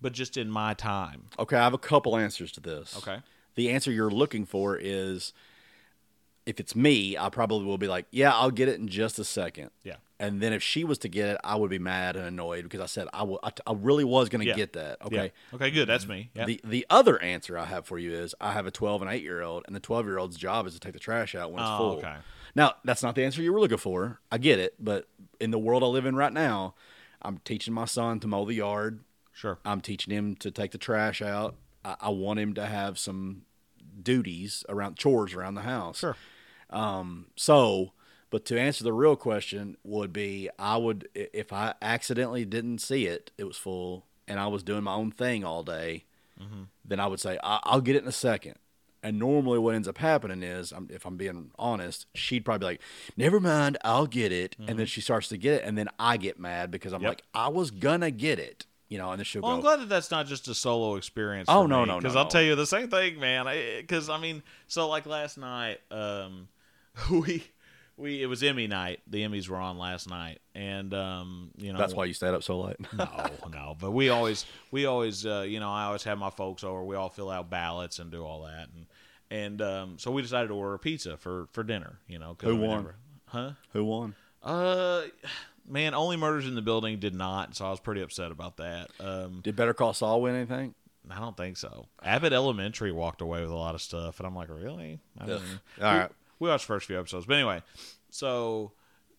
but just in my time. okay, I have a couple answers to this. Okay. The answer you're looking for is if it's me, I probably will be like, yeah, I'll get it in just a second. Yeah. And then if she was to get it, I would be mad and annoyed because I said I wa- I, I really was going to Yeah. get that. Yeah. Okay. Okay, good. That's me. Yeah. The the other answer I have for you is I have a 12 and 8 year old, and the 12 year old's job is to take the trash out when it's Oh, full. okay. Now that's not the answer you were looking for. I get it, but in the world I live in right now, I'm teaching my son to mow the yard. sure. I'm teaching him to take the trash out. I, I want him to have some duties around chores around the house. Sure. Um, so, but to answer the real question would be I would if I accidentally didn't see it, it was full, and I was doing my own thing all day, mm-hmm. then I would say I- I'll get it in a second. And normally, what ends up happening is, if I'm being honest, she'd probably be like, "Never mind, I'll get it," and mm-hmm. then she starts to get it, and then I get mad because I'm Yep. like, "I was gonna get it," you know, and then she'll Well, go, I'm glad that that's not just a solo experience. Oh, no, me, no, no, Because I'll no. tell you the same thing, man. Because I, mean, so like last night, um, we we it was Emmy night. The Emmys were on last night, and um, you know "That's why you stayed up so late." no, no. But we always, we always, uh, you know, I always have my folks over. We all fill out ballots and do all that, and and um, so we decided to order a pizza for for dinner. You know, Who won? never- huh? Who won? Uh, man, only murders in the building did not, so I was pretty upset about that. Um, Did Better Call Saul win anything? I don't think so. Abbott Elementary walked away with a lot of stuff, and I'm like, really? I mean, All we, we watched the first few episodes, but anyway, so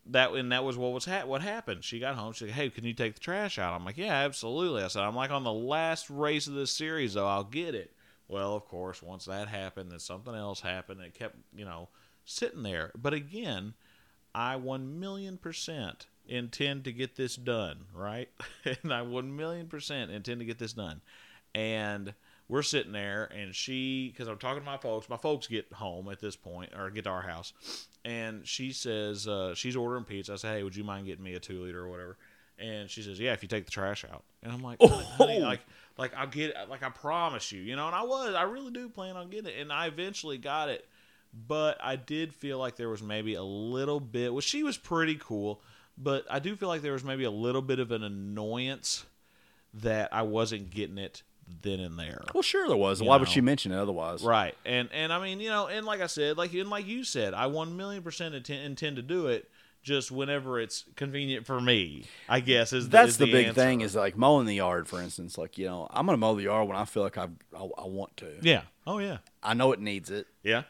that and that was what was ha- what happened. She got home. She's like, "Hey, can you take the trash out?" I'm like, "Yeah, absolutely." I said, "I'm like on the last race of this series, though. I'll get it." Well, of course, once that happened, then something else happened. It kept, you know, sitting there. But again, I one million percent intend to get this done, right? and I one million percent intend to get this done. And we're sitting there, and she, because I'm talking to my folks, my folks get home at this point, or get to our house, and she says uh, she's ordering pizza. I say, hey, would you mind getting me a two liter or whatever? And she says, yeah, if you take the trash out. And I'm like, honey, honey, Oh. like, like I'll get, it, like I promise you, you know. And I was, I really do plan on getting it, and I eventually got it but I did feel like there was maybe a little bit. Well, she was pretty cool, but I do feel like there was maybe a little bit of an annoyance that I wasn't getting it then and there. Well, sure there was. You Why would she mention it otherwise? Right, and and I mean, you know, and like I said, like and like you said, I one million percent intend, intend to do it. Just whenever it's convenient for me, I guess is the, That's is the, big answer. thing is like mowing the yard, for instance. Like you know, I'm gonna mow the yard when I feel like I've, I I want to. Yeah. Oh yeah. I know it needs it. Yeah.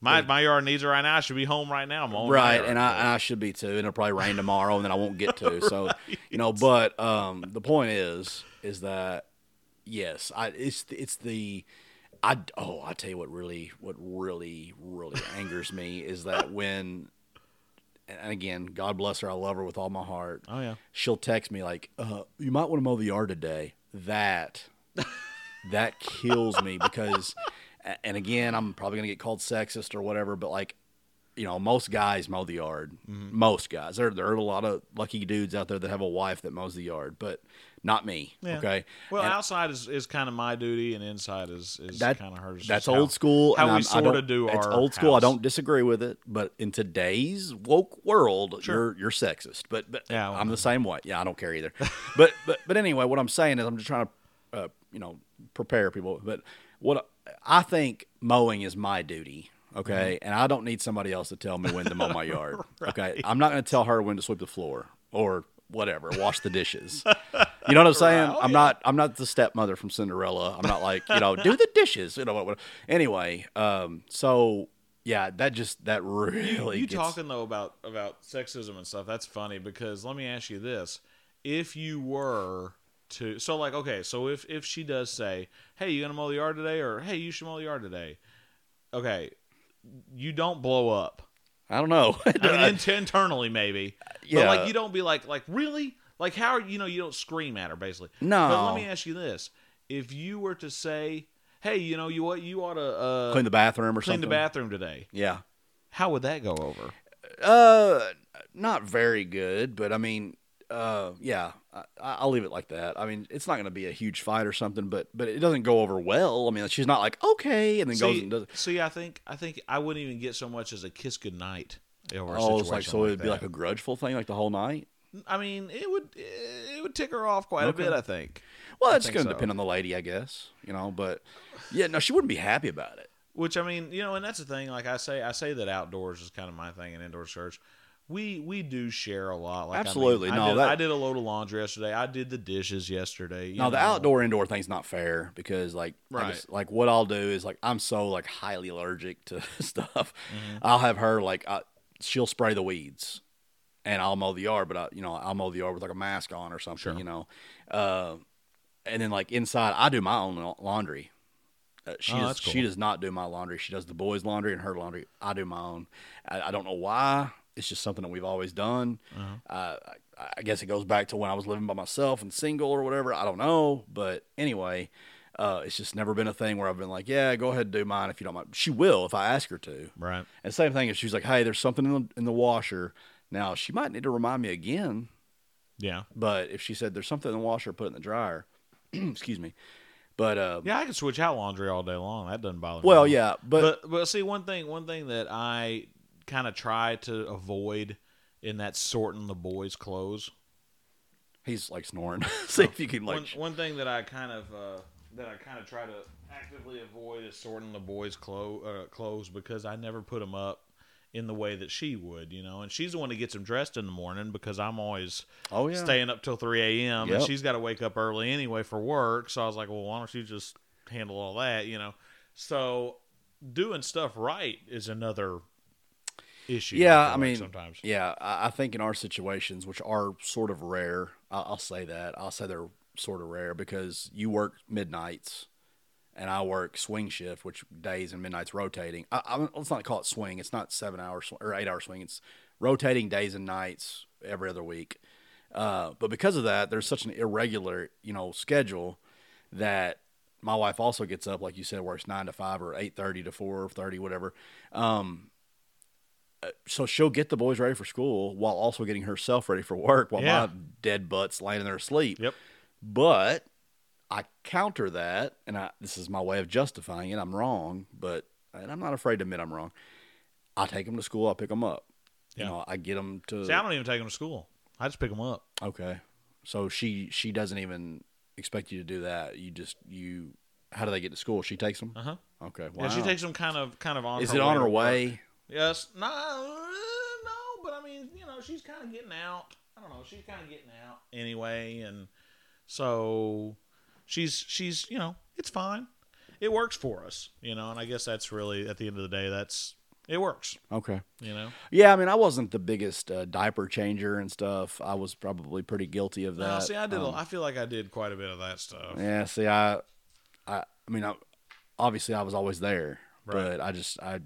My my yard needs it right now. I should be home right now. my right, and I, and I should be too. And it'll probably rain tomorrow, and then I won't get to. So, you know, but um, the point is, is that yes, I it's it's the I oh I tell you what really what really really angers me is that when and again, God bless her, I love her with all my heart. Oh yeah. She'll text me like, uh, "You might want to mow the yard today." That that kills me because, and again, I'm probably gonna get called sexist or whatever, but like, you know, most guys mow the yard. Mm-hmm. Most guys. There, there are a lot of lucky dudes out there that have a wife that mows the yard, but not me. Yeah. Okay. Well, And outside is, is kind of my duty, and inside is, is that kind of hers. That's how- old school. How we I'm- I sort don't- of do It's our old school. I don't disagree with it, but in today's woke world, Sure. you're you're sexist. But but Yeah, I'm the same way. Yeah, I don't care either. but but but anyway, what I'm saying is I'm just trying to uh, you know prepare people. But what I think mowing is my duty. Okay, Mm-hmm. and I don't need somebody else to tell me when to mow my yard. Okay, I'm not going to tell her when to sweep the floor or whatever, wash the dishes. You know what I'm saying? Right. Oh, I'm yeah. not. I'm not the stepmother from Cinderella. I'm not like you know, do the dishes. You know what? what anyway, um, so yeah, that just that really you gets, talking though about about sexism and stuff. That's funny because let me ask you this: if you were to, so like, okay, so if if she does say, "Hey, you gonna mow the yard today?" or "Hey, you should mow the yard today," okay, you don't blow up. I don't know. I mean, in- internally maybe, but Yeah. like you don't be like, like really, like how are you know you don't scream at her basically. No. But let me ask you this: if you were to say, "Hey, you know, you what you ought to uh, clean the bathroom or something clean something. the bathroom today," Yeah. how would that go over? Uh, not very good, but I mean, uh, yeah, I, I'll leave it like that. I mean, it's not going to be a huge fight or something, but but it doesn't go over well. I mean, she's not like okay, and then goes and does. it. see, I think I think I wouldn't even get so much as a kiss goodnight over Oh, it's like so it'd be like a grudgeful thing, like the whole night. I mean, it would it would tick her off quite Okay. a bit. I think. Well, it's going to so. depend on the lady, I guess. You know, but yeah, no, she wouldn't be happy about it. Which I mean, you know, and that's the thing. Like I say, I say that outdoors is kind of my thing, and indoor church. We we do share a lot. Like I mean, Absolutely. I No, did, that- I did a load of laundry yesterday. I did the dishes yesterday. you No, the outdoor indoor thing's not fair because like Right. just- like what I'll do is like I'm so like highly allergic to stuff. Mm-hmm. I'll have her like uh, she'll spray the weeds, and I'll mow the yard, but I you know I'll mow the yard with like a mask on or something, Sure. you know. Uh, and then like inside, I do my own laundry. Uh, she Oh, does, cool. she does not do my laundry. She does the boys' laundry and her laundry. I do my own. I, I don't know why. It's just something that we've always done. Uh-huh. Uh, I, I guess it goes back to when I was living by myself and single or whatever. I don't know, but anyway, uh, it's just never been a thing where I've been like, "Yeah, go ahead and do mine if you don't mind." She will if I ask her to. Right. And same thing if she's like, "Hey, there's something in the, in the washer." Now she might need to remind me again, Yeah. but if she said there's something in the washer, put it in the dryer. Excuse me. But uh, Yeah, I can switch out laundry all day long. That doesn't bother me. well, yeah, but, but but see one thing one thing that I kind of try to avoid in that sorting the boys' clothes. he's like snoring. See if you can like. one, one thing that I kind of uh, that I kind of try to actively avoid is sorting the boys' clo- uh, clothes because I never put them up in the way that she would, you know. And she's the one that gets them dressed in the morning because I'm always oh yeah. staying up till three a.m. and she's got to wake up early anyway for work. So I was like, well, why don't you just handle all that, you know? So doing stuff right is another issue. Yeah, I like, mean, sometimes. Yeah, I, I think in our situations, which are sort of rare, I'll, say that. I'll say they're sort of rare because you work midnights, and I work swing shift, which days and midnights rotating. I, I, let's not call it swing. It's not seven hours sw- or eight hour swing. It's rotating days and nights every other week. Uh, but because of that, there's such an irregular, you know, schedule that my wife also gets up, like you said, works nine to five or eight thirty to four thirty, whatever. Um, so she'll get the boys ready for school while also getting herself ready for work while Yeah. my dead butt's laying in there asleep. Yep. But I counter that, and I, this is my way of justifying it. I'm wrong, but and I'm not afraid to admit I'm wrong. I take them to school. I pick them up. Yeah. You know, I get them to. See, I don't even take them to school. I just pick them up. okay, so she she doesn't even expect you to do that. You just you. How do they get to school? She takes them. Uh huh. Okay. Wow. Yeah, she takes them kind of kind of on. Is it on her way? Yes. No, uh, no, but I mean, you know, she's kind of getting out. I don't know. She's kind of getting out anyway, and so she's she's you know it's fine. It works for us, you know, and I guess that's really at the end of the day that's it works, Okay. you know. Yeah, I mean, I wasn't the biggest uh, diaper changer and stuff. I was probably pretty guilty of that. No, see, I did. Um, I feel like I did quite a bit of that stuff. Yeah, see, I, I, I mean, I, obviously, I was always there, Right. but I just, I,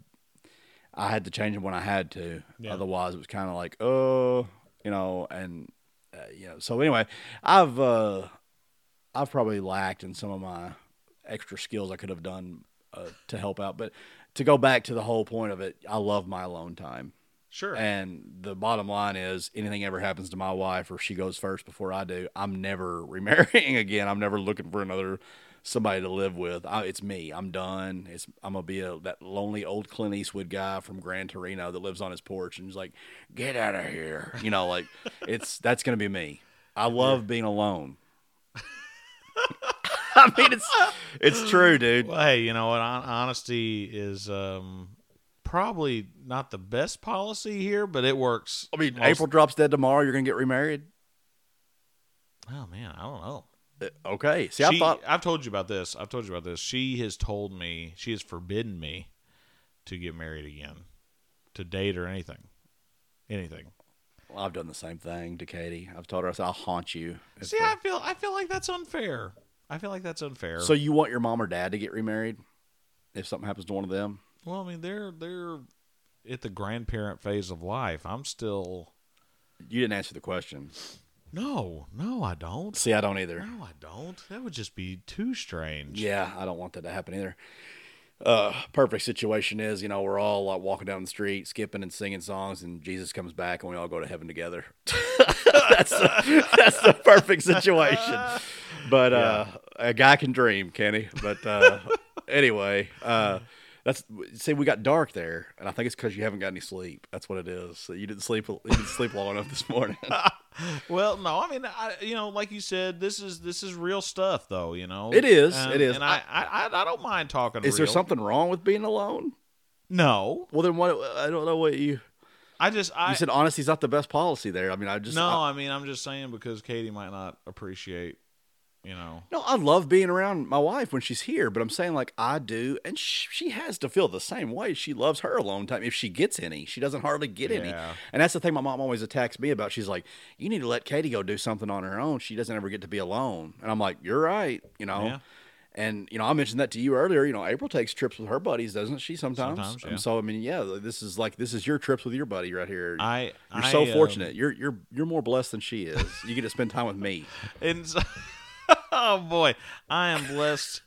I had to change them when I had to. Yeah. Otherwise, it was kind of like, oh, you know, and uh, you know. So anyway, I've, uh, I've probably lacked in some of my extra skills I could have done uh, to help out, but to go back to the whole point of it, I love my alone time. Sure. And the bottom line is, anything ever happens to my wife or she goes first before I do, I'm never remarrying again. I'm never looking for another somebody to live with. I, it's me. I'm done. It's I'm gonna be a, that lonely old Clint Eastwood guy from Gran Torino that lives on his porch and is like, "Get out of here," you know. Like it's that's gonna be me. I love being alone. I mean, it's it's true, dude. Well, hey, you know what? Honesty is um, probably not the best policy here, but it works. I mean, most- April drops dead tomorrow. You're gonna get remarried. Oh man, I don't know. Okay. See, I thought I've told you about this. I've told you about this. She has told me she has forbidden me to get married again, to date or anything, anything. Well, I've done the same thing to Katie. I've told her I said I'll haunt you. See, the- I feel I feel like that's unfair. I feel like that's unfair. so you want your mom or dad to get remarried if something happens to one of them? well, I mean, they're they're at the grandparent phase of life. I'm still You didn't answer the question. No, no, I don't. See, I don't either. No, I don't. That would just be too strange. Yeah, I don't want that to happen either. Uh, perfect situation is, you know, we're all like walking down the street, skipping and singing songs, and Jesus comes back, and we all go to heaven together. that's the, that's the perfect situation. But uh, a guy can dream, can he? But uh, anyway, uh, that's see, we got dark there, and I think it's because you haven't got any sleep. That's what it is. So you didn't sleep. You didn't sleep long enough this morning. well, no, I mean, I, you know, like you said, this is this is real stuff, though. You know, It is, Um, it is. and I, I, I, I don't mind talking. Is there something wrong with being alone? No, Well, then what? I don't know what you. I just I You said honesty's not the best policy there. I mean, I just no. I, I, mean, I'm just saying because Katie might not appreciate. You know, no, I love being around my wife when she's here, but I'm saying like I do, and she, she has to feel the same way. She loves her alone time if she gets any. She doesn't hardly get any, and that's the thing my mom always attacks me about. She's like, "You need to let Katie go do something on her own. She doesn't ever get to be alone." And I'm like, "You're right," you know. Yeah. And you know, I mentioned that to you earlier. You know, April takes trips with her buddies, doesn't she? Sometimes. Sometimes, yeah. so I mean, yeah, this is like this is your trips with your buddy right here. I You're I, so um, fortunate. You're you're you're more blessed than she is. You get to spend time with me. And so, oh boy, I am blessed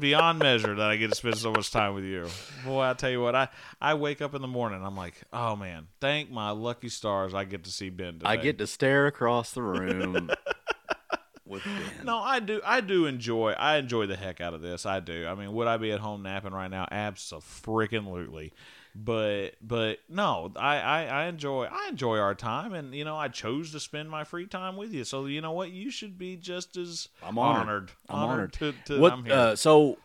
beyond measure that I get to spend so much time with you. Boy, I tell you what, I I wake up in the morning, I'm like, oh man, thank my lucky stars, I get to see Ben today. I get to stare across the room with Ben. No, I do. I do enjoy. I enjoy the heck out of this. I do. I mean, would I be at home napping right now? Absolutely. But but no, I, I I enjoy I enjoy our time, and you know I chose to spend my free time with you. So you know what, you should be just as I'm honored. I'm honored, to, to what? Uh, so,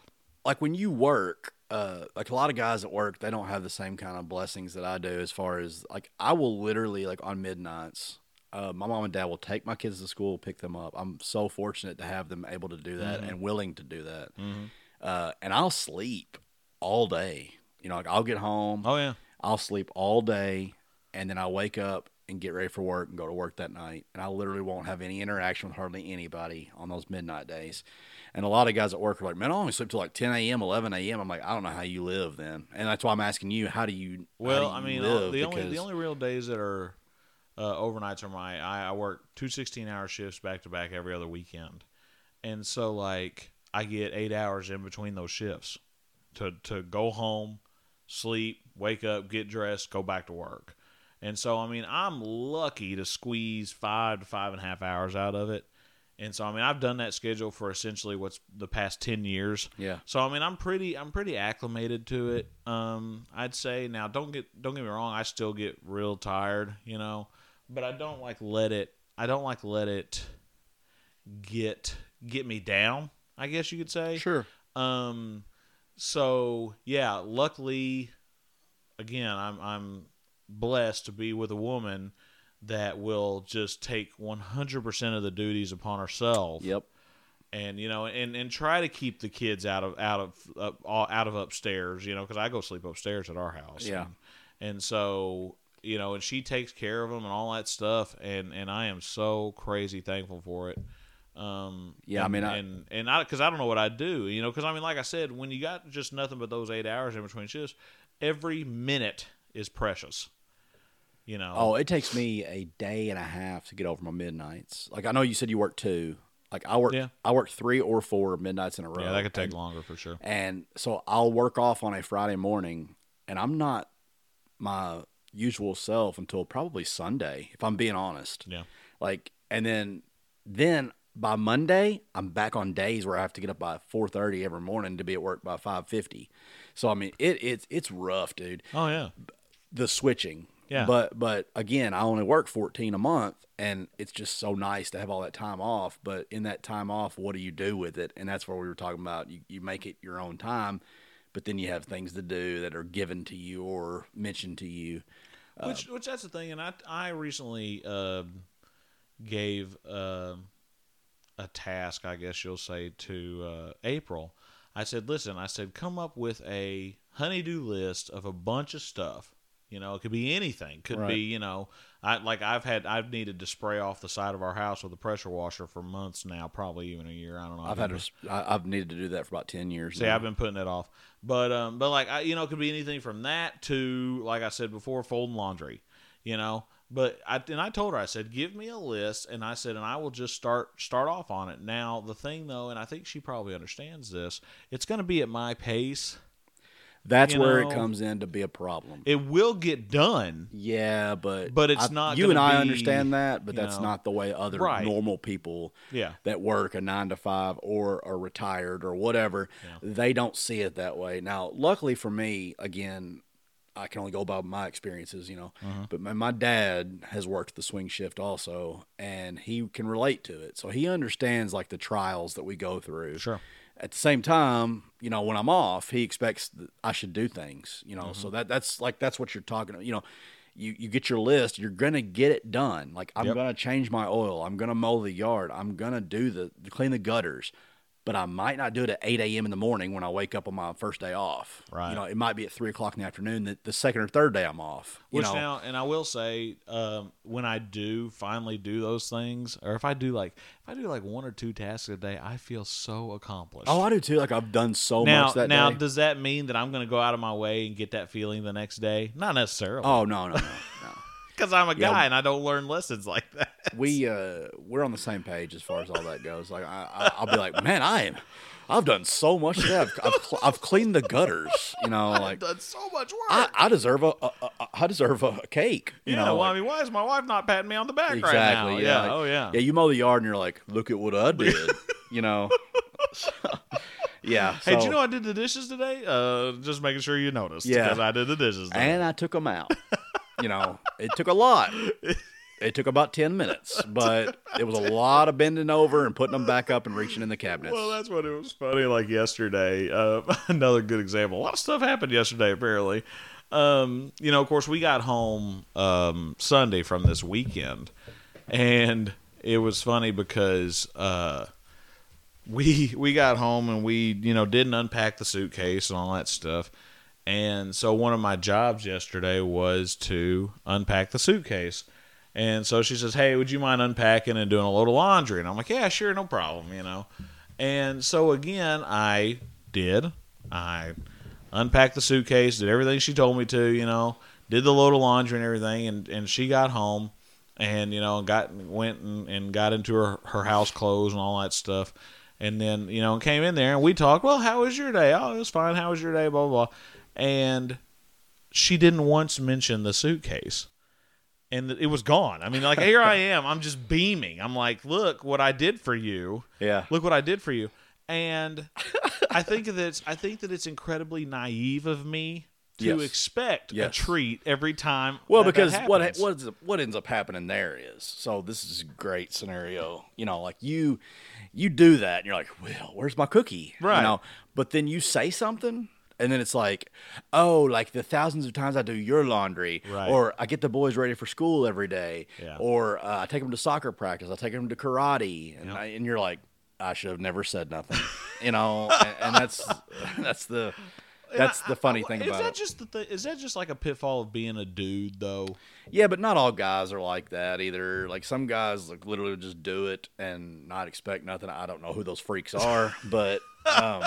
like when you work, uh, like a lot of guys at work, they don't have the same kind of blessings that I do. As far as like, I will literally like on midnights. Uh, my mom and dad will take my kids to school, pick them up. I'm so fortunate to have them able to do that Mm-hmm. and willing to do that. Uh, and I'll sleep all day. You know, like I'll get home, oh yeah, I'll sleep all day, and then I'll wake up and get ready for work and go to work that night. And I literally won't have any interaction with hardly anybody on those midnight days. And a lot of guys at work are like, "Man, I only sleep till like 10 a.m., 11 a.m." I'm like, I don't know how you live then, and that's why I'm asking you, how do you? Well, do I mean, the only the only real days that are uh, overnights are my I, I work two 16 hour shifts back to back every other weekend, and so like I get eight hours in between those shifts to to go home, sleep, wake up, get dressed, go back to work, and so I mean I'm lucky to squeeze five to five and a half hours out of it. And so I mean I've done that schedule for essentially what's the past ten years. yeah, So I mean, I'm pretty, I'm pretty acclimated to it. Um, I'd say now, don't get, don't get me wrong, I still get real tired, you know, but I don't like let it, I don't like let it get get me down. I guess you could say. sure. Um, so yeah, luckily, again, I'm I'm blessed to be with a woman that will just take 100% of the duties upon herself Yep. and you know and and try to keep the kids out of out of all- out of upstairs you know because i go sleep upstairs at our house Yeah. and, and so you know and she takes care of them and all that stuff and and i am so crazy thankful for it um Yeah, I mean, I- and and i because i don't know what i'd do you know because i mean like i said when you got just nothing but those eight hours in between shifts every minute is precious you know Oh, it takes me a day and a half to get over my midnights. Like I know you said you work two. Like I work, Yeah. I work three or four midnights in a row. yeah that could take And- longer for sure And so I'll work off on a Friday morning, and I'm not my usual self until probably Sunday, if I'm being honest. yeah Like, and then then by Monday, I'm back on days where I have to get up by 4:30 every morning to be at work by 5:50. So I mean, it it's it's rough, dude. oh yeah The switching. Yeah. But but again, I only work 14 a month and it's just so nice to have all that time off, but in that time off, what do you do with it? And that's where we were talking about you you make it your own time, but then you have things to do that are given to you or mentioned to you. which which that's the thing and i i recently um gave um a task i guess you'll say to uh, april i said listen i said come up with a honeydew list of a bunch of stuff you know it could be anything could Right. be you know i like i've had i've needed to spray off the side of our house with a pressure washer for months now probably even a year i don't know I've had I- I've needed to do that for about 10 years. See, now. I've been putting it off, but um, but like I, you know, it could be anything from that to like I said before, folding laundry, you know. But I and I told her I said, give me a list, and I said, and I will just start start off on it. Now the thing though, and I think she probably understands this, it's going to be at my pace. That's you where know, it comes in to be a problem. It will get done, Yeah, but But it's I- not You and I be, understand that, but that's know, not the way other Right. normal people yeah. that work a nine to five or are retired or whatever Yeah. they don't see it that way. Now, luckily for me, again, I can only go by my experiences, you know. Mm-hmm. But my, my dad has worked the swing shift also, and he can relate to it. So he understands like the trials that we go through. Sure. At the same time, you know, when I'm off, he expects that I should do things, you know. Mm-hmm. So that that's like that's what you're talking about, you know. You, you get your list, you're gonna get it done. Like I'm Yep. gonna change my oil, I'm gonna mow the yard, I'm gonna do the clean the gutters, but I might not do it at 8 a.m. in the morning when I wake up on my first day off. Right. You know, it might be at three o'clock in the afternoon the, the second or third day I'm off. You Which know, now, and I will say, um, when I do finally do those things, or if I do like, if I do like one or two tasks a day, I feel so accomplished. oh, I do too. Like I've done so now, much that now, day. does that mean that I'm going to go out of my way and get that feeling the next day? Not necessarily, oh no, no, no, no. because I'm a Yeah. guy and I don't learn lessons like that. we uh we're on the same page as far as all that goes. Like I, I I'll be like, man, I am. I've done so much today. I've I've, cl- I've cleaned the gutters. You know, I've like done so much work. I, I deserve a, a, a I deserve a cake. You yeah, know, well, like- I mean, why is my wife not patting me on the back right exactly. now? yeah. Yeah, oh yeah. Yeah, you mow the yard and you're like, look at what I did. you know. yeah. Hey, did you know I did the dishes today? Uh, just making sure you noticed. Yeah. because I did the dishes. today. and I took them out. You know, it took a lot. It took about ten minutes, but it was a lot of bending over and putting them back up and reaching in the cabinets. Well, that's what it was funny. Like yesterday, uh, another good example. A lot of stuff happened yesterday. Apparently, um, you know, of course, we got home um, Sunday from this weekend, and it was funny because uh, we we got home and we you know didn't unpack the suitcase and all that stuff. And so one of my jobs yesterday was to unpack the suitcase. And so she says, "Hey, would you mind unpacking and doing a load of laundry?" And I'm like, "Yeah, sure, no problem," you know. And so again, I did. I unpacked the suitcase, did everything she told me to, you know, did the load of laundry and everything, and and she got home, and you know, got went and, and got into her her house clothes and all that stuff, and then you know, came in there and we talked. Well, how was your day? Oh, it was fine. How was your day? Blah blah blah, and she didn't once mention the suitcase and it was gone. I mean, like here I am, I'm just beaming. I'm like, look what I did for you. Yeah. Look what I did for you. And I think that it's, I think that it's incredibly naive of me to Yes. expect a treat every time. Well, that because that what what what ends up happening there is so this is a great scenario. You know, like you you do that and you're like, well, where's my cookie? Right. You know, but then you say something. And then it's like, oh, like the thousands of times I do your laundry, Right. or I get the boys ready for school every day, Yeah. or uh, I take them to soccer practice, I take them to karate, and, Yep. I, and you're like, I should have never said nothing, you know, and, and that's that's the that's the funny thing is about that it. just the th- is that just like a pitfall of being a dude though? Yeah, but not all guys are like that either. Like some guys like literally just do it and not expect nothing. I don't know who those freaks are, but um,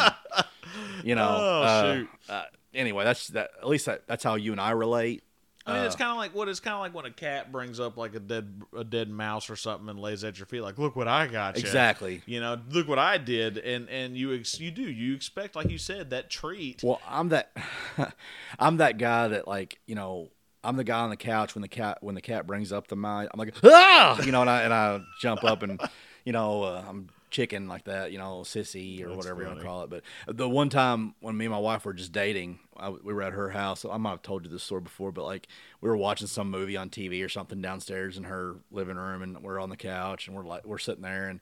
you know. Oh, uh, shoot. Uh, anyway, that's that. At least that, that's how you and I relate. I mean, Uh, it's kind of like what it's kind of like when a cat brings up like a dead a dead mouse or something and lays at your feet, like, "Look what I got!" ya." Exactly. You know, look what I did, and and you ex- you do you expect, like you said, that treat. Well, I'm that. I'm that guy that like you know. I'm the guy on the couch when the cat when the cat brings up the mouse. I'm like ah, you know, and I and I jump up and you know uh, I'm chicken like that, you know, sissy or That's whatever you want to call it. But the one time when me and my wife were just dating, I, we were at her house. I might have told you this story before, but like we were watching some movie on TV or something downstairs in her living room, and we're on the couch and we're like we're sitting there and.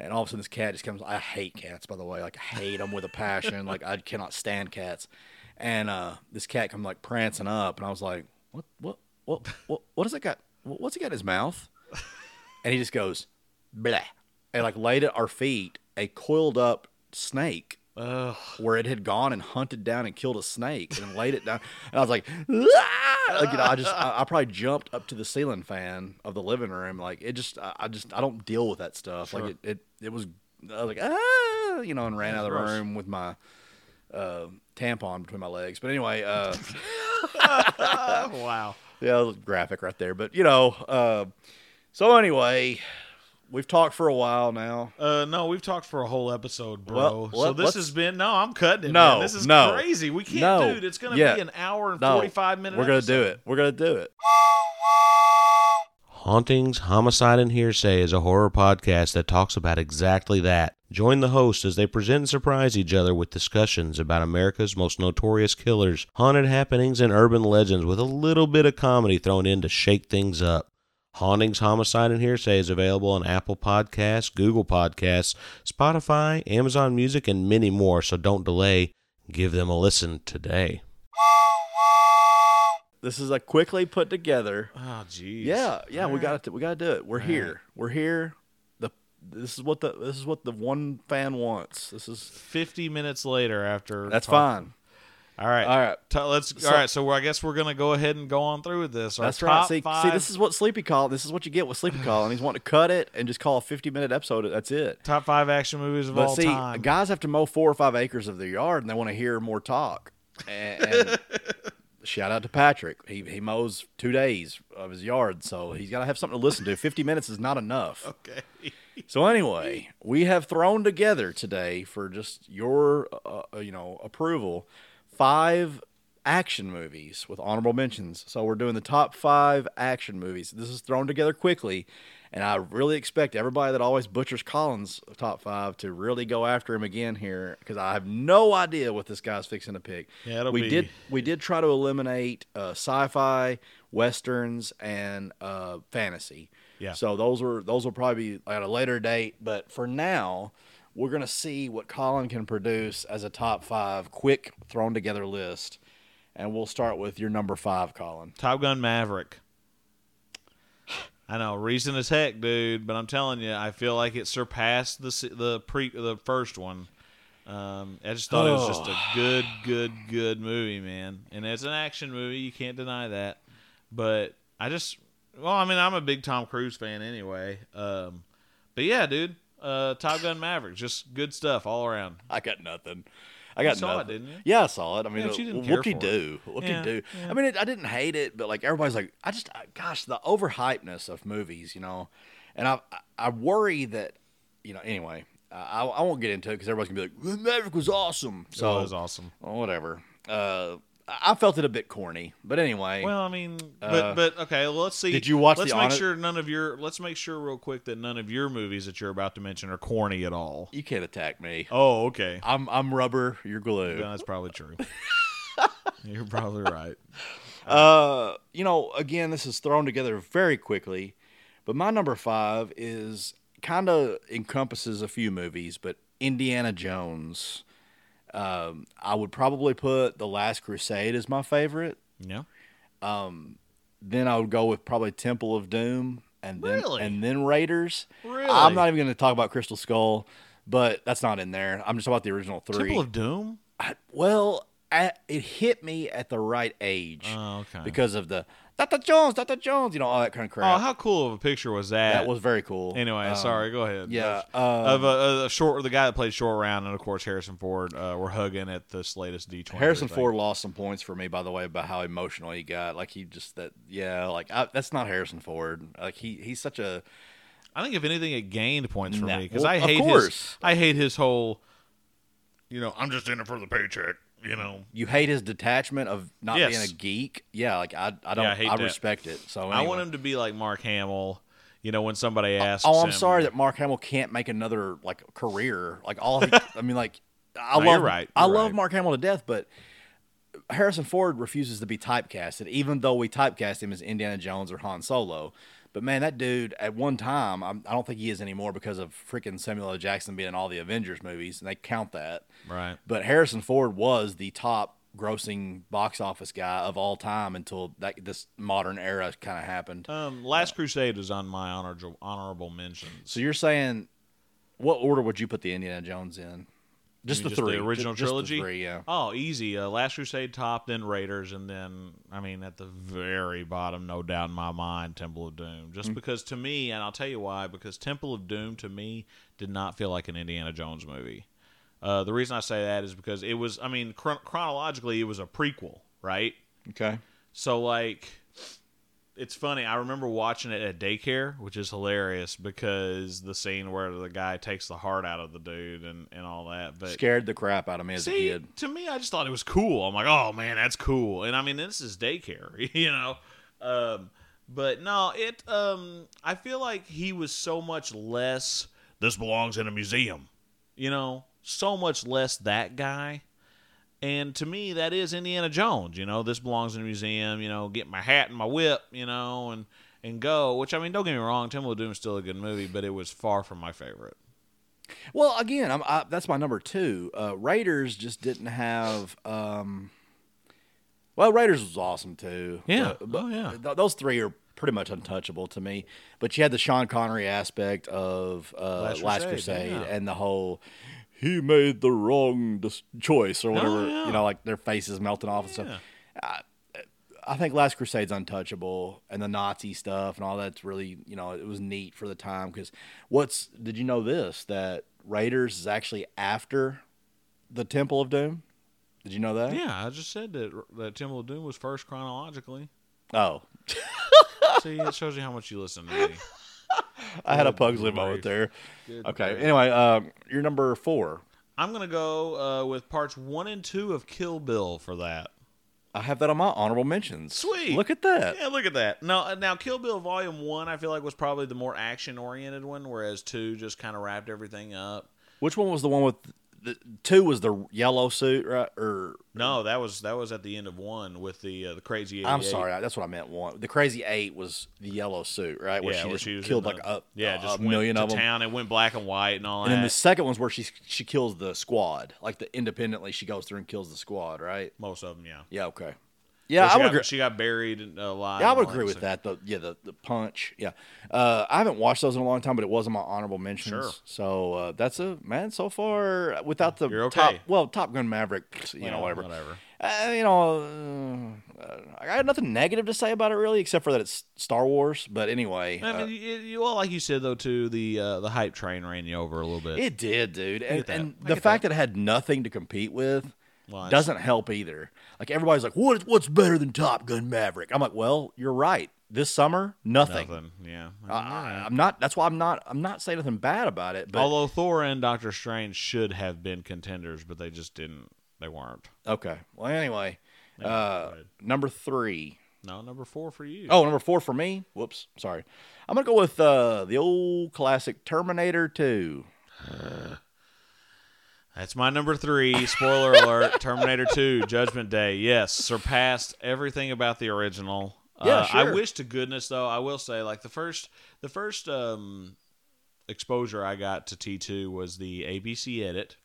And all of a sudden, this cat just comes. I hate cats, by the way. Like I hate them with a passion. like I cannot stand cats. And uh, this cat comes like prancing up, and I was like, "What? What? What? What? What does that got? What's he got in his mouth?" And he just goes, "Blah," and like laid at our feet a coiled up snake Ugh. where it had gone and hunted down and killed a snake and laid it down. And I was like, "Ah!" like you know, I just I, I probably jumped up to the ceiling fan of the living room. Like it just I, I just I don't deal with that stuff. Sure. Like it, it it was I was like ah you know and ran out of the room with my uh, tampon between my legs. But anyway, uh, wow. yeah, graphic right there. But you know, uh, so anyway, we've talked for a while now. Uh, no, we've talked for a whole episode, bro. Well, so this has been no. I'm cutting it. No, man. this is no, crazy. We can't, no, dude. It's gonna yeah. be an hour and No, forty five minutes. We're gonna do it. We're gonna do it. Hauntings, Homicide, and Hearsay is a horror podcast that talks about exactly that. Join the hosts as they present and surprise each other with discussions about America's most notorious killers, haunted happenings, and urban legends with a little bit of comedy thrown in to shake things up. Hauntings, Homicide, and Hearsay is available on Apple Podcasts, Google Podcasts, Spotify, Amazon Music, and many more, so don't delay. Give them a listen today. This is a quickly put together. Oh, jeez. Yeah, yeah, we All got to we got to do it. We're All here. We're here. The this is what the this is what the one fan wants. This is 50 minutes later after. that's talking. fine. All right. All right. Ta- let's. So- all right. So I guess we're gonna go ahead and go on through with this. Our That's right. See, five. see, this is what Sleepy call. This is what you get with Sleepy call, and he's wanting to cut it and just call a fifty-minute episode. That's it. top five action movies of But all see, time. guys have to mow four or five acres of their yard, and they want to hear more talk. And, and shout out to Patrick. He he mows two days of his yard, so he's got to have something to listen to. Fifty minutes is not enough. okay. So anyway, we have thrown together today for just your uh, uh, you know approval five action movies with honorable mentions. So we're doing the top 5 action movies. This is thrown together quickly and I really expect everybody that always butchers Collin's top 5 to really go after him again here cuz I have no idea what this guy's fixing to pick. Yeah, it'll we be- did we did try to eliminate uh, sci-fi, westerns and uh, fantasy. Yeah. So those were those will probably be at a later date, but for now, we're gonna see what Collin can produce as a top five, quick thrown together list, and we'll start with your number five, Collin. Top Gun Maverick. I know, recent as heck, dude. But I'm telling you, I feel like it surpassed the the pre the first one. Um, I just thought it was just a good, good, good movie, man. And it's an action movie. You can't deny that. But I just, well, I mean, I'm a big Tom Cruise fan anyway. Um, but yeah, dude, uh, Top Gun Maverick, just good stuff all around. I got nothing. I got saw it, nothing. didn't you? Yeah, I saw it. I mean, Yeah, but you didn't care whoop de for it. do, whoop de Yeah, do. I mean, it, I didn't hate it, but like everybody's like, I just, I, gosh, the overhypeness of movies, you know, and I, I- worry that, you know, anyway, I, I won't get into it because everybody's gonna be like, Maverick was awesome. So So it was awesome. Well, whatever. Uh, I felt it a bit corny, but anyway. Well, I mean, but Uh, but okay. Well, let's see. did you watch Let's make Honest- sure none of your. Let's make sure real quick that none of your movies that you're about to mention are corny at all. you can't attack me. Oh, okay. I'm I'm rubber. You're glue. Yeah, that's probably true. you're probably right. Uh, you know, again, this is thrown together very quickly, but my number five is kind of encompasses a few movies, but Indiana Jones. Um, I would probably put The Last Crusade as my favorite. Yeah. Then I would go with probably Temple of Doom, and then Really? and then Raiders. Really? I'm not even going to talk about Crystal Skull, but that's not in there. I'm just about the original three. Temple of Doom. I- well, at, it hit me at the right age Oh, okay. because of the Dr. Jones, Dr. Jones, you know, all that kind of crap. oh, how cool of a picture was that? that was very cool. Anyway, Um, sorry. Go ahead. Yeah. Of um, a, a short, the guy that played short round, and of course Harrison Ford, uh, were hugging at this latest D twenty. Harrison Ford lost some points for me, by the way, about how emotional he got. Like he just that, yeah, like I, that's not Harrison Ford. Like he, he's such a I think if anything, it gained points for Nah, me because well, I of hate his. I hate his whole. You know, I'm just in it for the paycheck. You know, you hate his detachment of not Yes. being a geek. Yeah, like I, I don't, Yeah, I I, respect it. So I want him to be like Mark Hamill. You know, when somebody oh, asks, Oh, I'm him- sorry that Mark Hamill can't make another like career. Like all, he, I mean, like I No, you're love, right. I You're love right. Mark Hamill to death, but Harrison Ford refuses to be typecasted, even though we typecast him as Indiana Jones or Han Solo. But man, that dude at one time, I'm, I don't think he is anymore because of freaking Samuel L. Jackson being in all the Avengers movies, and they count that. Right. But Harrison Ford was the top grossing box office guy of all time until that this modern era kind of happened. Um, Last Crusade is on my honorable honorable mentions. So you're saying, what order would you put the Indiana Jones in? Just the just the three, original Ju- just the trilogy? three, yeah. Oh, easy. Uh, Last Crusade top, then Raiders, and then I mean at the very bottom, no doubt in my mind, Temple of Doom. Just because to me, and I'll tell you why, because Temple of Doom to me did not feel like an Indiana Jones movie. Uh, the reason I say that is because it was, I mean, chron- chronologically, it was a prequel, right? Okay. So like it's funny. I remember watching it at daycare, which is hilarious because the scene where the guy takes the heart out of the dude and, and all that. But Scared the crap out of me as see, a kid. to me, I just thought it was cool. I'm like, oh man, that's cool. And I mean, this is daycare, you know. Um, But no, it. Um, I feel like he was so much less. This belongs in a museum. You know, so much less that guy. And to me, that is Indiana Jones. You know, this belongs in a museum. You know, get my hat and my whip. You know, and and go. Which I mean, don't get me wrong, Temple of Doom is still a good movie, but it was far from my favorite. Well, again, I'm, I, that's my number two. Uh, Raiders just didn't have. Um, well, Raiders was awesome too. Yeah. But, but Oh, yeah. th- those three are pretty much untouchable to me. But you had the Sean Connery aspect of uh, Last Last, Crusade, Crusade, yeah. and the whole he made the wrong dis- choice or oh, whatever. yeah. You know, like their faces melting off and stuff. I think Last Crusade's untouchable, and the Nazi stuff and all that's really, you know, it was neat for the time. Because what's did you know this that Raiders is actually after the Temple of Doom? Did you know that? Yeah, I just said that that Temple of Doom was first chronologically. Oh, See, it shows you how much you listen to me. I had a Pugsley moment grief. there. Good Okay. grief. Anyway, um, you're number four. I'm gonna go uh, with parts one and two of Kill Bill for that. I have that on my honorable mentions. Sweet. Look at that. Yeah, look at that. Now, now Kill Bill Volume One, I feel like was probably the more action oriented one, whereas two just kind of wrapped everything up. Which one was the one with the two? Was the yellow suit right? Or No, that was that was at the end of one with the uh, the crazy. 88. I'm sorry, that's what I meant. One. The Crazy Eight was the yellow suit, right? Where yeah, she where she was killed like the- a, yeah, a, just a million of them. town. It went black and white and all And then the that. second one's where she she kills the squad, like the independently she goes through and kills the squad, right? Most of them, yeah. Yeah, okay. Yeah, I would got, agree. She got buried uh, alive. Yeah, I would agree with that. The yeah, the, the punch. Yeah, uh, I haven't watched those in a long time, but it was on my honorable mentions. Sure. So uh, that's a man. So far, without the okay. top, well, Top Gun Maverick, you know, whatever. Whatever. Uh, you know, uh, I got nothing negative to say about it really, except for that it's Star Wars. But anyway, I uh, mean, you, you, well, like you said though, too, the uh, the hype train ran you over a little bit. it did, dude. And, and the fact that. it had nothing to compete with Well, doesn't help either. Like everybody's like, "What? What's better than Top Gun Maverick?" I'm like, "Well, you're right. This summer, nothing." nothing. Yeah. I, I'm not. That's why I'm not. I'm not saying nothing bad about it. But Although Thor and Doctor Strange should have been contenders, but they just didn't. They weren't. okay. Well, anyway, Yeah, uh, number three. No, number four for you. Oh, number four for me. Whoops, sorry. I'm gonna go with uh, the old classic Terminator Two. That's my number three. Spoiler alert: Terminator Two: Judgment Day. Yes, surpassed everything about the original. Yeah, Uh, I wish to goodness though. I will say, like the first, the first um, exposure I got to T two was the ABC edit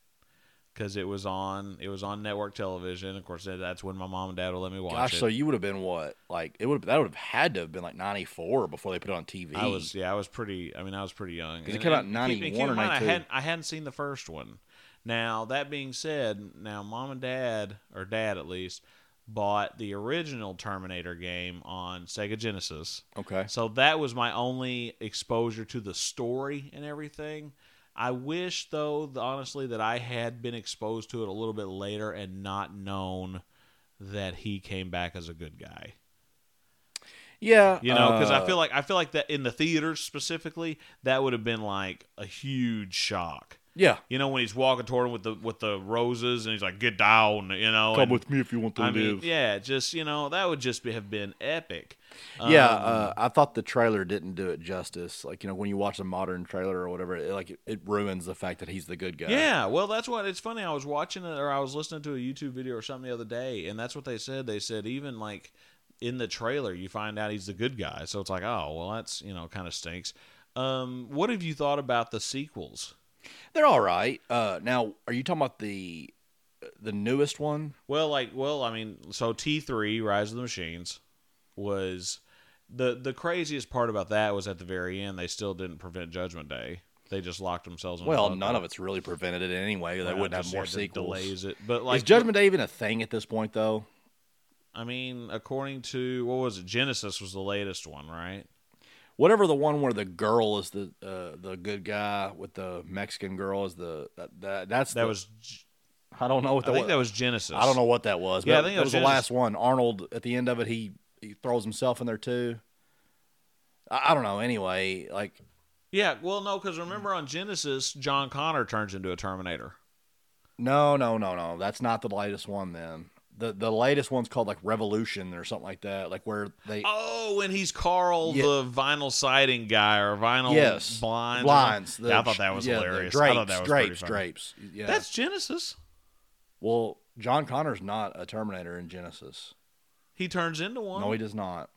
because it was on it was on network television. Of course, that's when my mom and dad would let me watch Gosh, it. so you would have been what? Like it would that would have had to have been like '94 before they put it on TV. I was yeah, I was pretty. I mean, I was pretty young. 'Cause it came out keep- 91 or in mind, I 92. hadn't I hadn't seen the first one. Now that being said, now mom and dad or dad at least bought the original Terminator game on Sega Genesis. okay. So that was my only exposure to the story and everything. I wish though, honestly, that I had been exposed to it a little bit later and not known that he came back as a good guy. Yeah, You know, because I uh, feel like I feel like that in the theaters specifically, that would have been like a huge shock. Yeah. You know, when he's walking toward him with the with the roses, and he's like, "Get down," you know. Come and- with me if you want to I live. mean, yeah, just you know, that would just be, have been epic. Yeah, Um, uh, I thought the trailer didn't do it justice. Like you know, when you watch a modern trailer or whatever, it, like it, it ruins the fact that he's the good guy. Yeah, well, that's what it's funny. I was watching it, or I was listening to a YouTube video or something the other day, and that's what they said. They said even like in the trailer, you find out he's the good guy. So it's like, oh, well, that's you know, kind of stinks. Um, what have you thought about the sequels? They're all right. Uh, now, are you talking about the the newest one? Well, like, well, I mean, so T three, Rise of the Machines, was the the craziest part about that was at the very end. They still didn't prevent Judgment Day. They just locked themselves in. Well, none of it's really prevented it anyway. They wouldn't have more sequels. Delays it, but like Is Judgment Day even a thing at this point, though? I mean, according to what was it? Genisys was the latest one, right? Whatever the one where the girl is the uh, the good guy with the Mexican girl is the that, that that's That the- was. I don't know what I that think was. that was Genisys. I don't know what that was. But Yeah, I think that it was, was the last one. Arnold at the end of it, he he throws himself in there too. I, I don't know. Anyway, like Yeah, well, no, because remember on Genisys, John Connor turns into a Terminator. no, no, no, no. That's not the latest one. Then the the latest one's called like Revolution or something like that, like where they Oh, and he's Carl, Yeah. the vinyl siding guy, or vinyl yes blinds. blinds. something. Yeah, I thought that was yeah, hilarious. Drapes, I thought that was drapes, drapes. Yeah. That's Genisys. well, John Connor's not a Terminator in Genisys. He turns into one. No, he does not.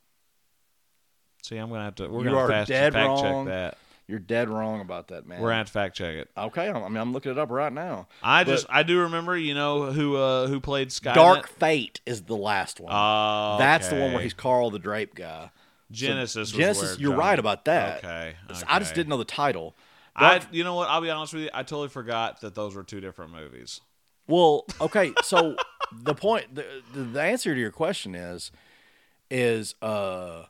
See, I'm gonna have to. We're You gonna fast fact wrong. check that. You're dead wrong about that, man. We're gonna have to fact check it. okay. I mean, I'm looking it up right now. I But- just I do remember, you know, who uh who played Skynet. Dark Fate is the last one. Oh, That's the one where okay. he's Carl the Drape guy. Genisys. was Genisys, where you're John- right about that. Okay, I just okay. didn't know the title. I, Dark- you know what? I'll be honest with you. I totally forgot that those were two different movies. Well, okay, so the point, the, the the answer to your question is, is uh,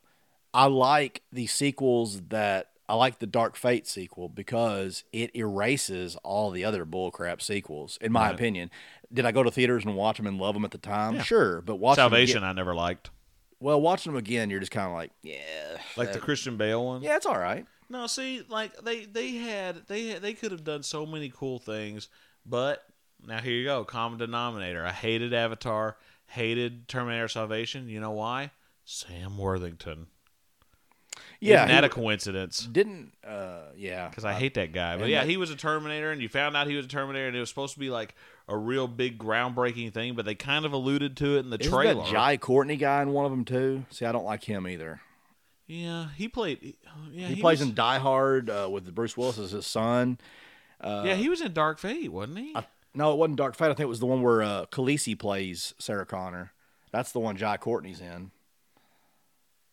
I like the sequels that I like the Dark Fate sequel because it erases all the other bullcrap sequels. In my Right. opinion, did I go to theaters and watch them and love them at the time? Yeah. Sure, but watching Salvation, again- I never liked. well, watching them again, you're just kind of like, yeah, Like the Christian Bale one. yeah, it's all right. No, see, like they they had they they could have done so many cool things, but now here you go, common denominator. I hated Avatar, hated Terminator Salvation. You know why? Sam Worthington. Yeah, Isn't that a coincidence? didn't. Uh, yeah, Because I hate that guy. But yeah, that- he was a Terminator, and you found out he was a Terminator, and it was supposed to be like a real big groundbreaking thing, but they kind of alluded to it in the Isn't trailer. that Jai Courtney guy in one of them too? See, I don't like him either. yeah, he played. he- Yeah, He, plays was, in Die Hard uh, with Bruce Willis as his son. yeah, he was in Dark Fate, wasn't he? I- no, it wasn't Dark Fate. I think it was the one where uh, Khaleesi plays Sarah Connor. That's the one Jai Courtney's in.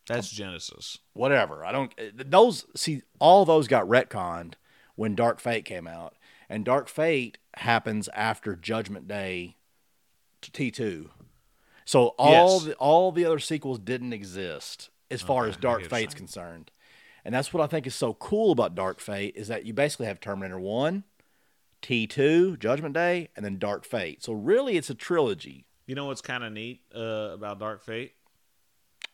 That's Genisys. Whatever. I don't. uh, Those see all those got retconned when Dark Fate came out, and Dark Fate happens after Judgment Day T two. So all Yes. the, all the other sequels didn't exist as far Okay, as Dark Fate's concerned, and that's what I think is so cool about Dark Fate is that you basically have Terminator one, T two, Judgment Day, and then Dark Fate. So really, it's a trilogy. You know what's kind of neat uh, about Dark Fate?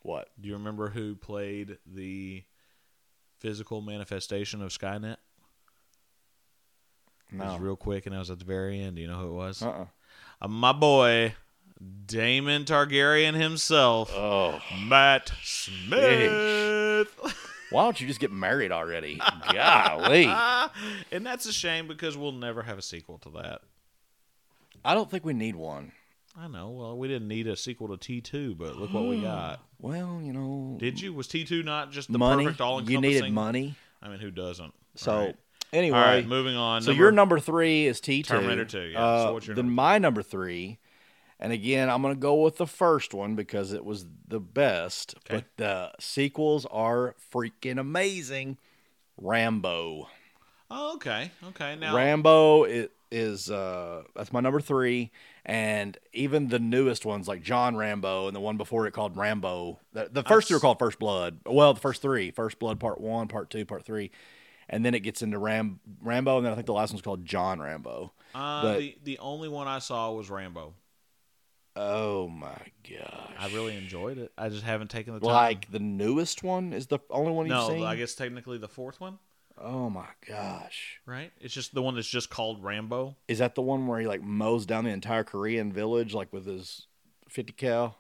What? Do you remember who played the physical manifestation of Skynet? It was No. real quick, and it was at the very end. Do you know who it was? Uh. uh Uh, my boy, Daemon Targaryen himself, Oh. Matt Smith. Why don't you just get married already? Golly. and that's a shame because we'll never have a sequel to that. I don't think we need one. I know. Well, we didn't need a sequel to T two, but look what we got. Well, you know, Did you? Was T two not just the money. perfect all encompassing? You needed money. I mean, who doesn't? So Right. anyway, all right, moving on. so your number three is T two. Terminator 2, yeah. Uh, So what's your then number my number three, and again, I'm gonna go with the first one because it was the best. Okay. But the sequels are freaking amazing. Rambo. Oh, okay, okay. Now, Rambo is, is uh that's my number three, and even the newest ones like John Rambo and the one before it called Rambo. The, the first two are called First Blood. Well, the first three: First Blood Part One, Part Two, Part Three, and then it gets into Ram Rambo, and then I think the last one's called John Rambo. uh, but- the the only one I saw was Rambo. Oh my gosh! I really enjoyed it. I just haven't taken the time. like the newest one is the only one you've no, seen. I guess technically the fourth one, Oh my gosh! right? It's just the one that's just called Rambo. Is that the one where he like mows down the entire Korean village like with his fifty cal?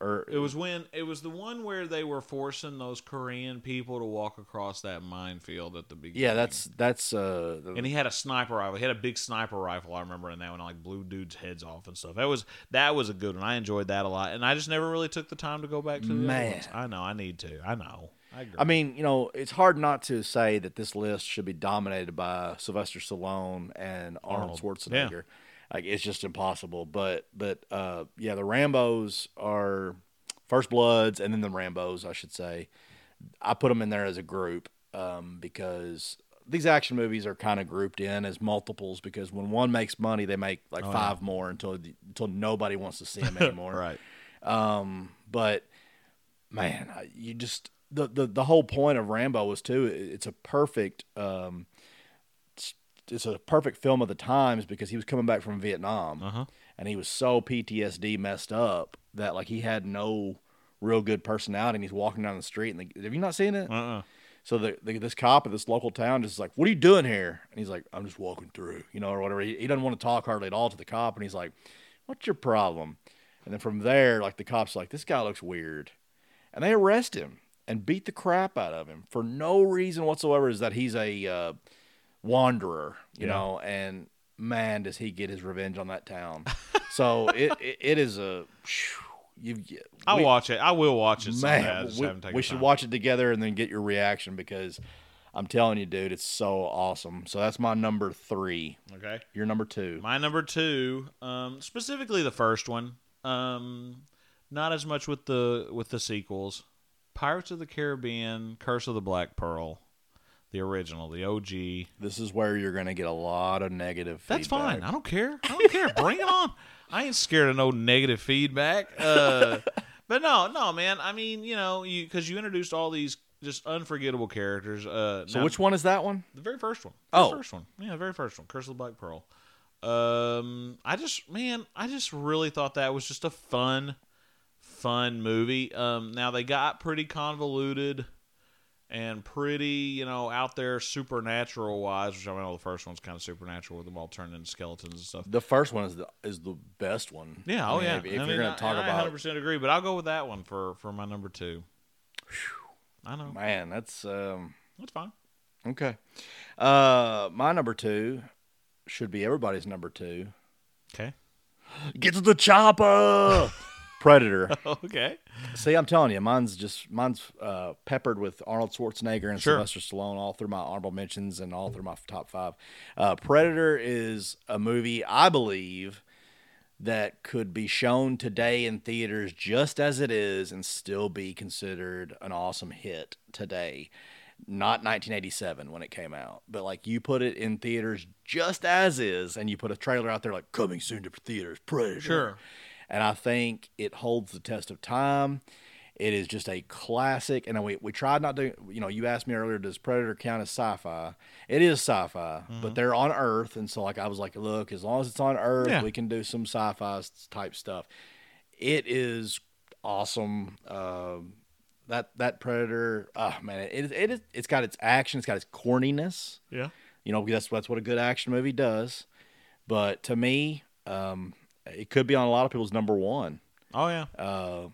Or It was when it was the one where they were forcing those Korean people to walk across that minefield at the beginning. Yeah, that's that's uh the- And he had a sniper rifle. He had a big sniper rifle. I remember in that one, like blew dudes' heads off and stuff. That was that was a good one. I enjoyed that a lot, and I just never really took the time to go back to the Man. I know I need to. I know. I agree. I mean, you know, it's hard not to say that this list should be dominated by Sylvester Stallone and Arnold, Arnold. Schwarzenegger. Like it's just impossible. But but uh yeah, the Rambos are First Bloods and then the Rambos, I should say. I put them in there as a group um, because these action movies are kind of grouped in as multiples because when one makes money, they make like Oh, yeah. five more until until nobody wants to see them anymore. right. Um, but man, you just the, the the whole point of Rambo was too. It's a perfect um, it's, it's a perfect film of the times because he was coming back from Vietnam Uh huh. and he was so PTSD messed up that like he had no real good personality and he's walking down the street and the, have you not seen it? Uh uh So the, the this cop at this local town just is like, "What are you doing here?" And he's like, "I'm just walking through," you know, or whatever. He, he doesn't want to talk hardly at all to the cop, and he's like, What's your problem? And then from there, like the cops, like this guy looks weird, and they arrest him and beat the crap out of him for no reason whatsoever. Is that he's a uh, wanderer, you Yeah. know? And man, does he get his revenge on that town? so it, it it is a. You, I'll watch it. I will watch it. Man, we, we should watch it together and then get your reaction because I'm telling you, dude, it's so awesome. So that's my number three. Okay. Your number two. My number two, um, specifically the first one, um, not as much with the with the sequels. Pirates of the Caribbean: Curse of the Black Pearl, the original, the OG. This is where you're going to get a lot of negative. Feedback. That's feedback. fine. I don't care. I don't care. Bring it on. I ain't scared of no negative feedback. Uh, but no, no, man. I mean, you know, you because you introduced all these just unforgettable characters. Uh, So now- which one is that one? The very first one. The Oh. first one. Yeah, the very first one. Curse of the Black Pearl. Um, I just, man, I just really thought that was just a fun, fun movie. Um, now they got pretty convoluted and pretty, you know, out there supernatural wise. Which I mean, the first one's kind of supernatural with them all turning into skeletons and stuff. The first one is the is the best one. Yeah, I oh mean, yeah. If, if I you're mean, going I- to talk I about 100% agree, but I'll go with that one for for my number two. I know man, that's um, that's fine. okay. Uh, my number two should be everybody's number two. Okay. Get to the chopper. Predator. okay. See, I'm telling you, mine's just mine's uh, peppered with Arnold Schwarzenegger and Sure. Sylvester Stallone all through my honorable mentions and all through my top five. Uh, Predator is a movie I believe that could be shown today in theaters just as it is and still be considered an awesome hit today. Not 1987 when it came out, but like you put it in theaters just as is, and you put a trailer out there like coming soon to theaters, Predator. Sure. And I think it holds the test of time. It is just a classic. And we, we tried not to, you know, you asked me earlier, does Predator count as sci fi? It is sci fi, Mm-hmm. but they're on Earth. And so, like, I was like, look, as long as it's on Earth, Yeah. we can do some sci fi type stuff. It is awesome. Um, that that Predator, oh man, it, it is. It's got its action. It's got its corniness. Yeah. You know, that's that's what a good action movie does. But to me, um, it could be on a lot of people's number one. Oh yeah. Uh,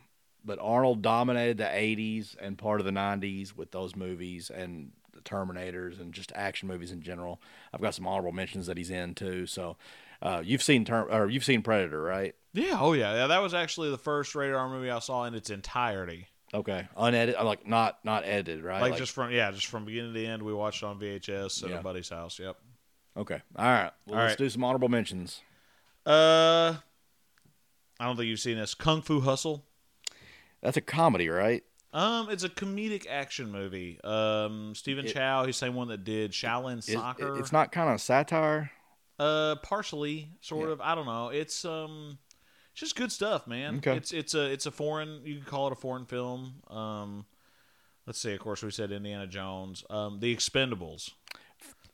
but Arnold dominated the 80s and part of the 90s with those movies and the Terminators and just action movies in general. I've got some honorable mentions that he's in too. So uh, you've seen Term or you've seen Predator, right? Yeah, oh yeah, yeah. That was actually the first rated R movie I saw in its entirety. Okay, unedited, like not not edited, right? Like, just from yeah, just from beginning to end. We watched it on VHS at Yeah. a buddy's house. Yep. okay. All right, well, All let's right. do some honorable mentions. Uh, I don't think you've seen this Kung Fu Hustle. That's a comedy, right? Um, it's a comedic action movie. Um, Stephen It- Chow, he's the same one that did Shaolin It- Soccer. it's not kind of satire. Uh, partially, sort Yeah. of. I don't know. It's um, it's just good stuff, man. Okay. It's it's a it's a foreign. You can call it a foreign film. Um, let's see. Of course, we said Indiana Jones. Um, The Expendables,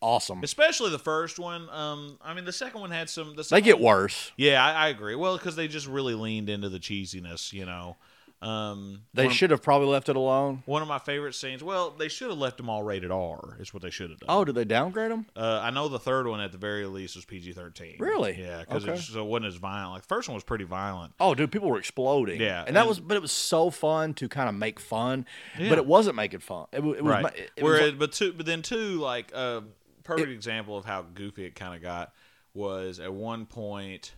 Awesome. especially the first one. Um, I mean, the second one had some. The They get worse. Yeah, I, I agree. Well, because they just really leaned into the cheesiness, you know. Um, They should have probably left it alone. One of my favorite scenes. Well, they should have left them all rated R. Is what they should have done. Oh, did they downgrade them? Uh, I know the third one at the very least was PG thirteen. Really? Yeah, because Okay. it, just- so it wasn't as violent. Like the first one was pretty violent. Oh, dude, people were exploding. Yeah, and that was, but it was so fun to kind of make fun, Yeah. but it wasn't making fun. It, it was, right. it, was it- but two, but then two, like a perfect example of how goofy it kind of got was at one point,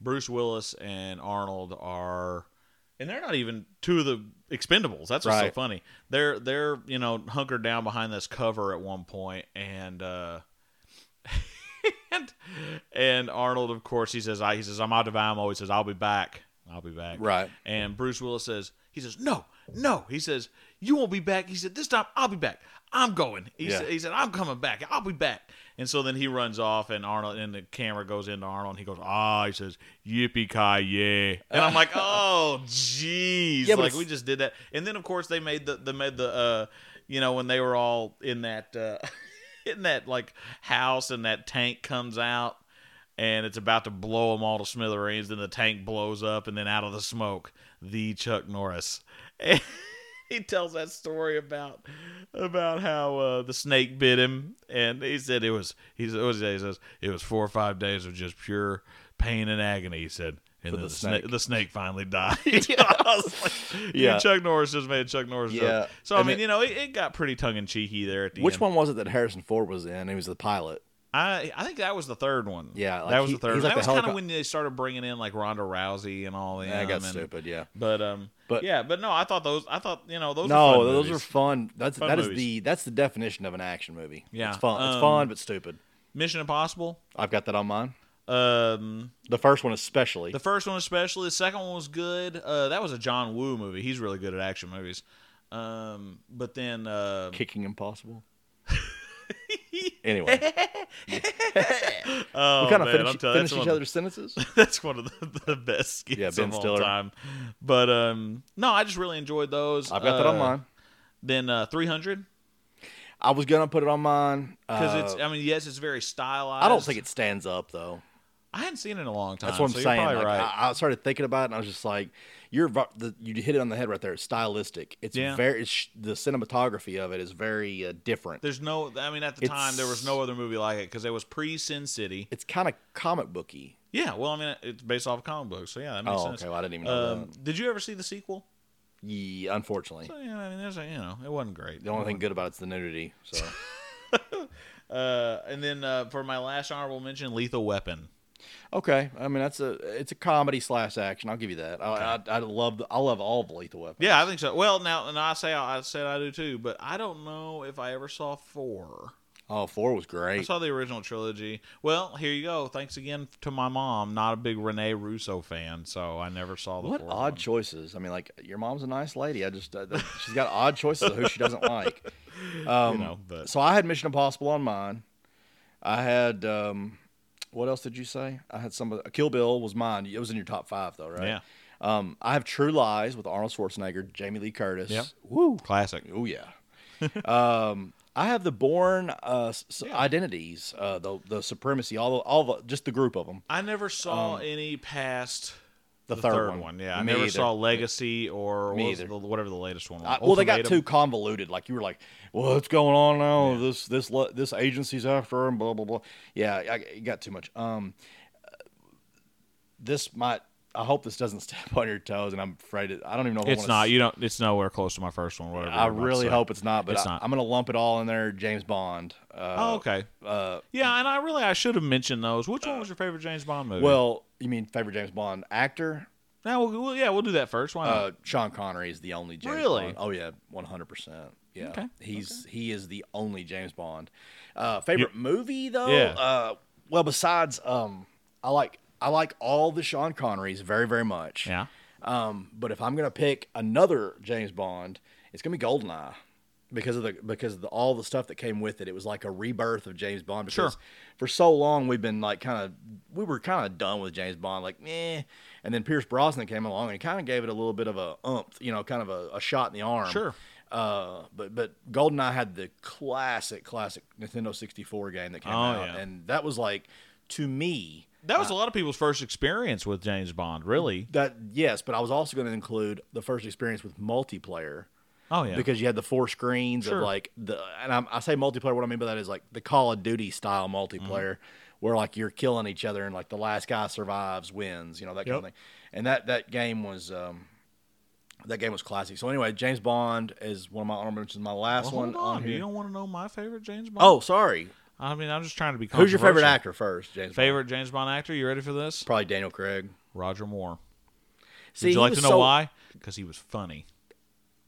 Bruce Willis and Arnold are, and they're not even two of the Expendables. That's what's so funny. They're they're you know hunkered down behind this cover at one point, and. uh and, and Arnold, of course, he says, "I." He says, "I'm out of ammo." He says, "I'll be back. I'll be back." Right. And Bruce Willis says, he says, no, no. He says, you won't be back. He said, this time I'll be back. I'm going. He, Yeah. said, he said, I'm coming back. I'll be back. And so then he runs off, and Arnold, and the camera goes into Arnold, and he goes, ah, he says, yippee ki yay, and I'm like, oh, jeez, Yeah, like we just did that. And then of course they made the, they made the, uh, you know, when they were all in that, uh, in that like house, and that tank comes out, and it's about to blow them all to smithereens. Then the tank blows up, and then out of the smoke, the Chuck Norris. He tells that story about about how uh, the snake bit him, and he said it was he said, he says it was four or five days of just pure pain and agony. He said. And the the, snake. snake. the snake finally died. Was like, Yeah. yeah. Chuck Norris just made Chuck Norris Yeah. joke. So I And mean, it- you know, it, it got pretty tongue in cheeky there at the Which end. one was it that Harrison Ford was in? He was the pilot. I I think that was the third one. Yeah, like that was he- the third. one. like that was kind of when they started bringing in like Ronda Rousey and all that. Yeah, I got stupid. Yeah. But um, But- yeah, but no, I thought those. I thought you know those. no, those movies. are fun. That's Fun that is the that's the definition of an action movie. Yeah, it's fun. It's um, fun but stupid. Mission Impossible. I've got that on mine. Um, The first one especially. the first one especially. The second one was good. Uh, that was a John Woo movie. He's really good at action movies. Um, but then uh, Kicking Impossible. anyway, oh, we kind of finish, telling- finish that's each other's sentences. That's one of the, the best skits Yeah, Ben of all Stiller. time. But um, no, I just really enjoyed those. I've got that on Uh, mine. Then uh, 300 I was gonna put it on mine because uh, it's. I mean, yes, it's very stylized. I don't think it stands up though. I hadn't seen it in a long time. That's what I'm so saying. Like, right. I, I started thinking about it, and I was just like, "You're the, you hit it on the head right there. It's stylistic. It's Yeah. very it's, the cinematography of it is very uh, different. There's no. I mean, at the time, there was no other movie like it because it was pre Sin City. It's kind of comic booky. Yeah, well, I mean, it's based off of comic books, so yeah, that makes Oh, sense. okay. Well, I didn't even know Um, did you ever see the sequel? Yeah, unfortunately, So, yeah, I mean, there's a, you know, it wasn't great. the only thing good about it's the nudity. So Uh, and then uh, for my last honorable mention, Lethal Weapon. Okay, I mean that's a it's a comedy slash action. I'll give you that. I I, I love the, I love all of Lethal Weapons. Yeah, I think so. Well, now, and I say I said I do too, but I don't know if I ever saw four. Oh, four was great. I saw the original trilogy. Well, here you go. Thanks again to my mom. Not a big Rene Russo fan, so I never saw the What odd one. choices. I mean, like your mom's a nice lady. I just uh, she's got odd choices of who she doesn't like. Um, you know, but So I had Mission Impossible on mine. I had um, what else did you say? I had some. Kill Bill was mine. It was in your top five though, right? yeah, Um, I have True Lies with Arnold Schwarzenegger, Jamie Lee Curtis. Yep. Woo. classic. Oh yeah. um, I have the Born uh, Yeah. Identities, uh, the the Supremacy, all the, all the just the group of them. I never saw any past The, the, third, third, one. Yeah, I never either. saw Legacy or what the, whatever the latest one was. I, well, they got too convoluted. Like you were like, "Well, what's going on now? Yeah. This this this agency's after him." Blah blah blah. Yeah, I, got too much. Um, this might. I hope this doesn't step on your toes, and I'm afraid it. I don't even know. If It's not. s- You don't. It's nowhere close to my first one. Whatever. I you're about to really hope it's not, but It's I, not. I'm gonna lump it all in there. James Bond. Uh, Oh, okay. Uh, Yeah, and I really I should have mentioned those. Which one was your favorite James Bond movie? well, you mean favorite James Bond actor? now we'll, we'll- yeah, we'll do that first. Why not? Uh, Sean Connery is the only James Really? Bond. Oh yeah, one hundred percent. Yeah, Okay, he's he is the only James Bond. Uh, favorite movie though? Yeah. Uh, well, besides, um, I like I like all the Sean Connerys very very much. yeah. Um, but if I'm gonna pick another James Bond, it's gonna be Goldeneye. Because of the because of the, all the stuff that came with it, it was like a rebirth of James Bond. Because Sure. for so long we've been like kind of we were kind of done with James Bond, like meh. And then Pierce Brosnan came along and he kind of gave it a little bit of a umph, you know, kind of a, a shot in the arm. Sure. Uh, but but Goldeneye had the classic classic Nintendo 64 game that came Oh, out, yeah. and that was like to me That was a lot of people's first experience with James Bond. Really? that yes. But I was also going to include the first experience with multiplayer. Oh yeah. because you had the four screens Sure. of like the and I'm, I say multiplayer. What I mean by that is like the Call of Duty style multiplayer, Mm-hmm. where like you're killing each other and like the last guy survives wins, you know that kind of thing. And that that game was um, that game was classic. So anyway, James Bond is one of my honorable mentions. My last Well, one on. on You don't want to know my favorite James Bond? Oh, sorry. I mean, I'm just trying to be. Who's your favorite actor first? James. Bond? Favorite James Bond actor? You ready for this? Probably Daniel Craig. Roger Moore. See, Would you like to know so- why? Because he was funny.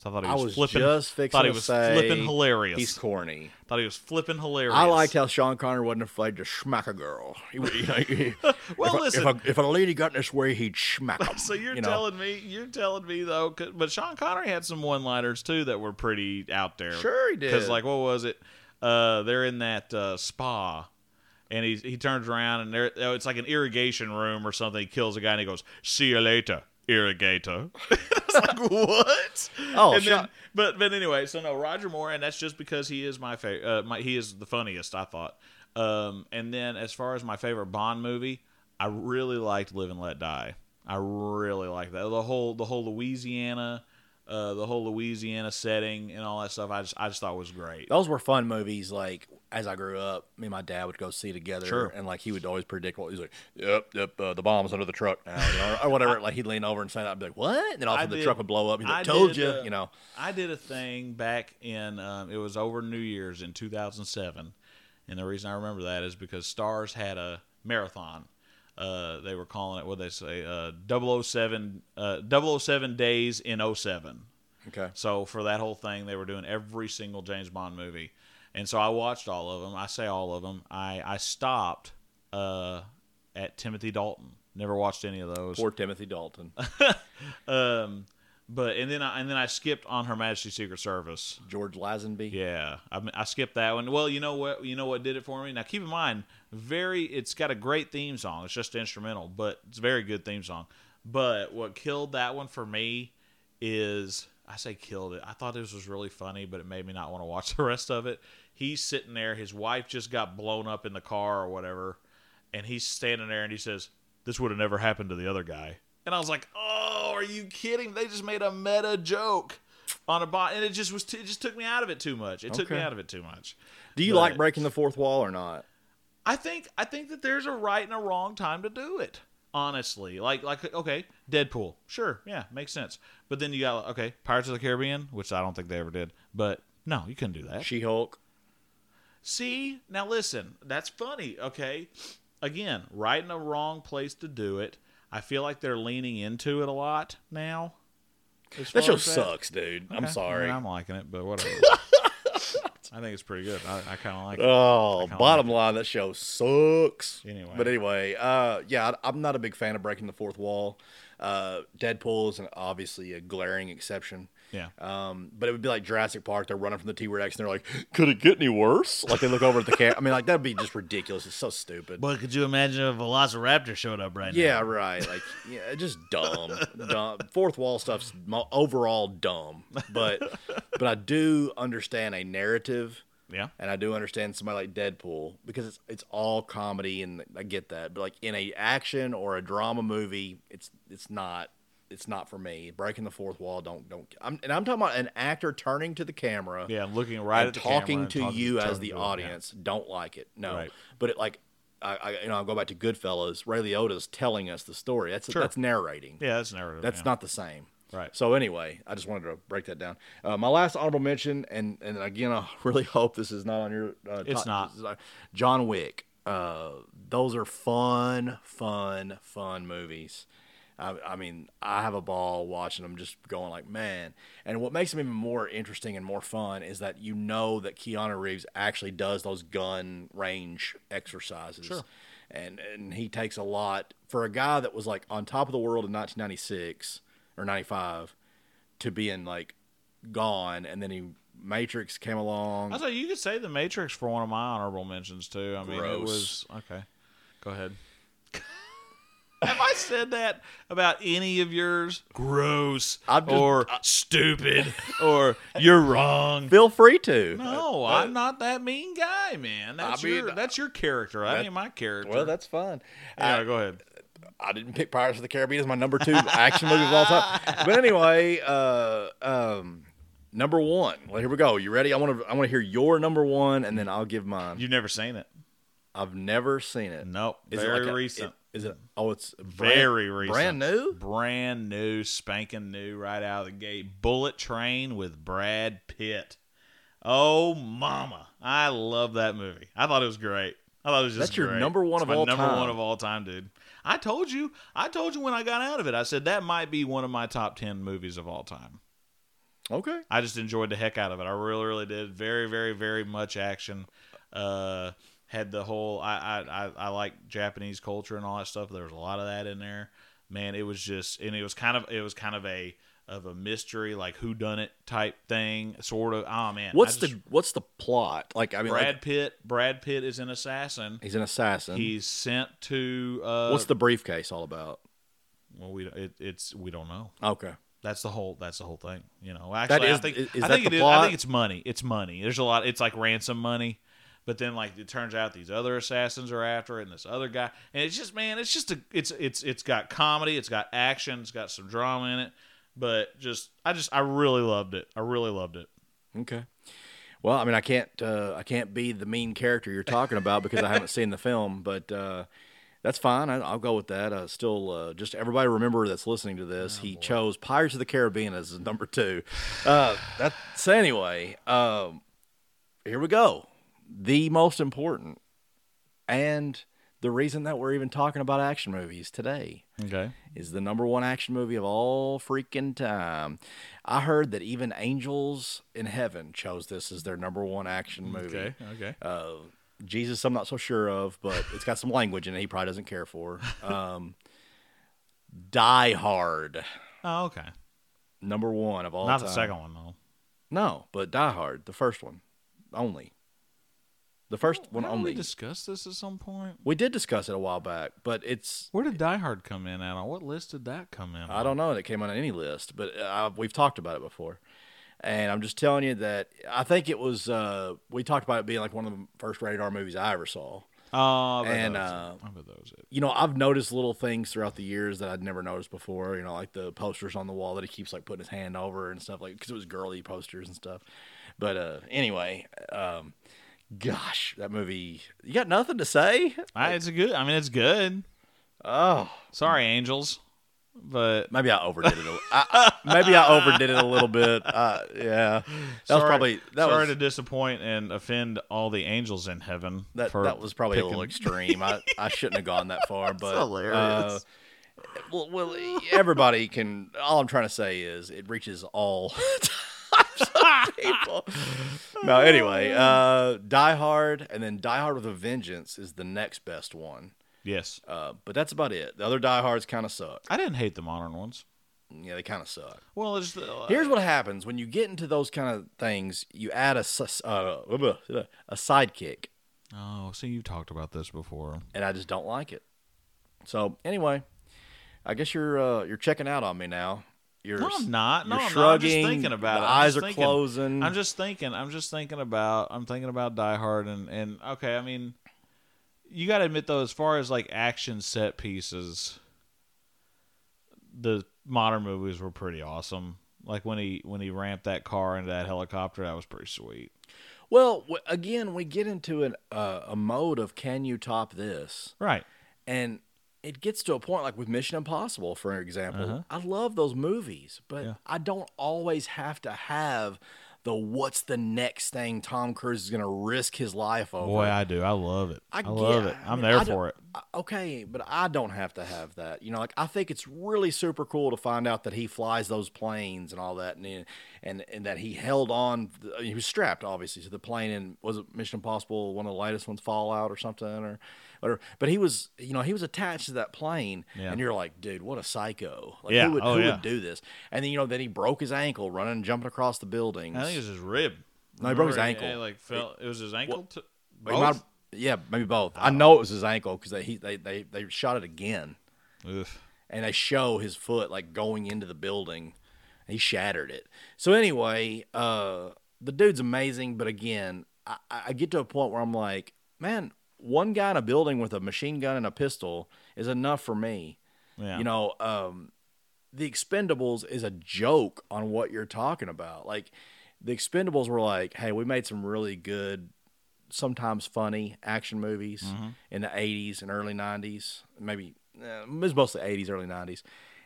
So I thought he I was, was flipping. just fixing thought he was flipping hilarious. He's corny. thought he was flipping hilarious. I liked how Sean Connery wasn't afraid to smack a girl. He, would- you he- Well, if, listen. A, if, a, if a lady got in his way, he'd smack him. So you're you know? telling me, you're telling me though, but Sean Connery had some one-liners too that were pretty out there. Sure he did. Because like, what was it? Uh, they're in that uh, spa, and he he turns around and there, oh, it's like an irrigation room or something. He kills a guy and he goes, "See you later, irrigator." it's like what? Oh, and then, but but anyway, so no, Roger Moore, and that's just because he is my favorite. Uh, my, he is the funniest, I thought. Um, and then as far as my favorite Bond movie, I really liked Live and Let Die. I really like that. The whole the whole Louisiana, uh, the whole Louisiana setting and all that stuff. I just I just thought was great. Those were fun movies. Like as I grew up, me and my dad would go see together, Sure. and like he would always predict what he's like. Yep, yep. Uh, the bomb's under the truck now, you know, or, or whatever. like he'd lean over and say that. I'd be like, "What?" And then all of a I sudden the did- truck would blow up. He's like, I "Told you," uh, you know. I did a thing back in um, it was over New Year's in 2007, and the reason I remember that is because Starz had a marathon. Uh, they were calling it what they say uh, 007 uh, 007 days in 07. Okay. So for that whole thing, they were doing every single James Bond movie, and so I watched all of them. I say all of them. I I stopped uh, at Timothy Dalton. Never watched any of those. Poor Timothy Dalton, Um, but and then I, and then I skipped on Her Majesty's Secret Service. George Lazenby. Yeah, I, I skipped that one. Well, you know what? You know what did it for me. Now keep in mind, very. It's got a great theme song. It's just instrumental, but it's a very good theme song. But what killed that one for me is I say killed it. I thought this was really funny, but it made me not want to watch the rest of it. He's sitting there. His wife just got blown up in the car or whatever, and he's standing there and he says, "This would have never happened to the other guy." And I was like, "Oh, are you kidding? They just made a meta joke." On a bot, and it just was. T- it just took me out of it too much. It took me out of it too much. Do you But- like breaking the fourth wall or not? I think I think that there's a right and a wrong time to do it. Honestly, like like okay, Deadpool, sure, yeah, makes sense. But then you got okay, Pirates of the Caribbean, which I don't think they ever did. But no, you couldn't do that. She Hulk. See, now listen, that's funny. Okay, again, right in the wrong place to do it. I feel like they're leaning into it a lot now. That show sucks, dude. I'm Okay, I sorry. mean, I'm liking it, but whatever. I think it's pretty good. I, I kind of like it. Oh, bottom line, that show sucks. Anyway. but anyway, uh, yeah, I, I'm not a big fan of breaking the fourth wall. Uh, Deadpool is an, obviously a glaring exception. Yeah. Um, but it would be like Jurassic Park. They're running from the T Rex and they're like, "Could it get any worse?" Like they look over at the camera. I mean, like that'd be just ridiculous. It's so stupid. But could you imagine if a Velociraptor showed up right now? yeah, right. Like, yeah, just dumb. dumb. Fourth wall stuff's overall dumb. But, but I do understand a narrative Yeah. and I do understand somebody like Deadpool because it's it's all comedy and I get that. But like in a action or a drama movie, it's it's not it's not for me. Breaking the fourth wall, don't don't. I'm, and I'm talking about an actor turning to the camera, Yeah, I'm looking right and at the talking camera and to talking- you as the it, yeah. audience. Don't like it, no. Right. But it like. I, I, you know, I'll go back to Goodfellas. Ray Liotta's telling us the story. That's Sure. that's narrating. Yeah, that's narrative. That's yeah. not the same. Right. So anyway, I just wanted to break that down. Uh, my last honorable mention, and and again, I really hope this is not on your. Uh, It's top- not. uh, John Wick. Uh, those are fun, fun, fun movies. I, I mean, I have a ball watching them, just going like, man. And what makes them even more interesting and more fun is that you know that Keanu Reeves actually does those gun range exercises. Sure. And and he takes a lot for a guy that was like on top of the world in 1996 or 95 to being like gone, and then he Matrix came along. I thought you could say the Matrix for one of my honorable mentions too. I mean, it was okay. Go ahead. Have I said that about any of yours? Gross just- or stupid or you're wrong. Feel free to. No, Uh, I'm not that mean guy, man. That's mean, your that's your character. That, that- ain't my character. Well, that's fun. yeah. I, go ahead. I didn't pick Pirates of the Caribbean as my number two action movie of all time. But anyway, uh, um, number one. Well, here we go. You ready? I want to. I want to hear your number one, and then I'll give mine. You've never seen it? I've never seen it. Nope. Is very it like a- recent. it- is it? Oh, it's brand, Very recent. Brand new. brand new, spanking new, right out of the gate. Bullet Train with Brad Pitt. Oh, mama, I love that movie. I thought it was great. I thought it was just That's your number one It's of all number time. one of all time, dude. I told you. I told you when I got out of it. I said that might be one of my top ten movies of all time. Okay. I just enjoyed the heck out of it. I really, really did. Very, very, very much action. Uh, had the whole. I, I, I, I like Japanese culture and all that stuff. There was a lot of that in there. Man, it was just, and it was kind of, it was kind of a of a mystery, like who done it type thing, sort of. Oh man, What's just- the What's the plot? Like, I mean, like, Brad Pitt? Brad Pitt is an assassin. he's an assassin. He's sent to. Uh, What's the briefcase all about? Well, we it, it's we don't know. Okay. That's the whole. That's the whole thing. You know. Actually, is- I think is- is I think the it is. I think it's money. It's money. There's a lot. It's like ransom money. But then, like it turns out, these other assassins are after it, and this other guy, and it's just, man, it's just a, it's, it's, it's got comedy, it's got action, it's got some drama in it, but just, I just, I really loved it. I really loved it. Okay. Well, I mean, I can't uh, I can't be the mean character you're talking about because I haven't seen the film, but uh, that's fine. I, I'll go with that. Uh, still, uh, just everybody remember that's listening to this, he chose Pirates of the Caribbean as number two. Uh, that so anyway, um, here we go. The most important and the reason that we're even talking about action movies today Okay. is the number one action movie of all freaking time. I heard that even Angels in Heaven chose this as their number one action movie. Okay. Okay. Uh, Jesus, I'm not so sure of, but it's got some language in it he probably doesn't care for. Um, Die Hard, Oh, okay. number one of all Not time. the second one though. No, but Die Hard, the first one, only. The first one Haven't only. we discussed this at some point? we did discuss it a while back, but it's Where did Die Hard come in at? On what list did that come in? I don't know. It came on any list, but uh, we've talked about it before. And I'm just telling you that I think it was. Uh, we talked about it being like one of the first rated R movies I ever saw. Oh, bet And, uh, it. I bet that was it. You know, I've noticed little things throughout the years that I'd never noticed before. You know, like the posters on the wall that he keeps like putting his hand over and stuff like because it was girly posters and stuff. But uh, anyway, um, gosh, that movie. You got nothing to say? I, it's a good. I mean, it's good. Oh, Sorry, Angels, but maybe I overdid it. A, I, maybe I overdid it a little bit. Uh, yeah, that was probably that sorry was to disappoint and offend all the angels in heaven. That for that was probably a little extreme. I, I shouldn't have gone that far, but hilarious. Uh, well, well, everybody can. All I'm trying to say is it reaches all types of people. No, anyway, uh, Die Hard and then Die Hard with a Vengeance is the next best one. Yes, Uh, but that's about it. The other Die Hards kind of suck. I didn't hate the modern ones. Yeah, they kind of suck. Well, it's uh, Here's what happens when you get into those kind of things. You add a uh, a sidekick. Oh, see, you've talked about this before. and I just don't like it. So anyway, I guess you're uh, you're checking out on me now. You're No, I'm not. No, you're I'm not. I'm just thinking about the it. I'm eyes just are thinking. closing. I'm just thinking. I'm just thinking about. I'm thinking about Die Hard and and okay. I mean, you got to admit though, as far as like action set pieces, the modern movies were pretty awesome. Like when he when he ramped that car into that helicopter, that was pretty sweet. well, w- again, we get into an uh, a mode of can you top this, Right. and it gets to a point like with Mission Impossible, for example. Uh-huh. I love those movies, but Yeah. I don't always have to have the what's the next thing Tom Cruise is going to risk his life over. Boy, I do. I love it. I, I love it. I I'm mean, there I for it. Okay, but I don't have to have that. You know, like I think it's really super cool to find out that he flies those planes and all that, and and and that he held on. He was strapped, obviously, to the plane. And was it Mission Impossible, one of the latest ones, Fallout or something, or whatever. But he was, you know, he was attached to that plane, Yeah. and you're like, dude, what a psycho! Like, Yeah. who would Oh, who yeah. would do this? And then you know, then he broke his ankle running and jumping across the buildings. I think it was his rib. No, he broke his ankle. It, like fell. It was his ankle. to, He might- both? yeah, maybe both. I know it was his ankle because they, they they they shot it again. Oof. and they show his foot like going into the building. He shattered it. So anyway, uh, the dude's amazing, but again, I, I get to a point where I'm like, man, one guy in a building with a machine gun and a pistol is enough for me. Yeah. You know, um, the Expendables is a joke on what you're talking about. Like, the Expendables were like, hey, we made some really good, sometimes funny action movies in the 80s and early 90s. Maybe, eh, it was mostly 80s, early 90s.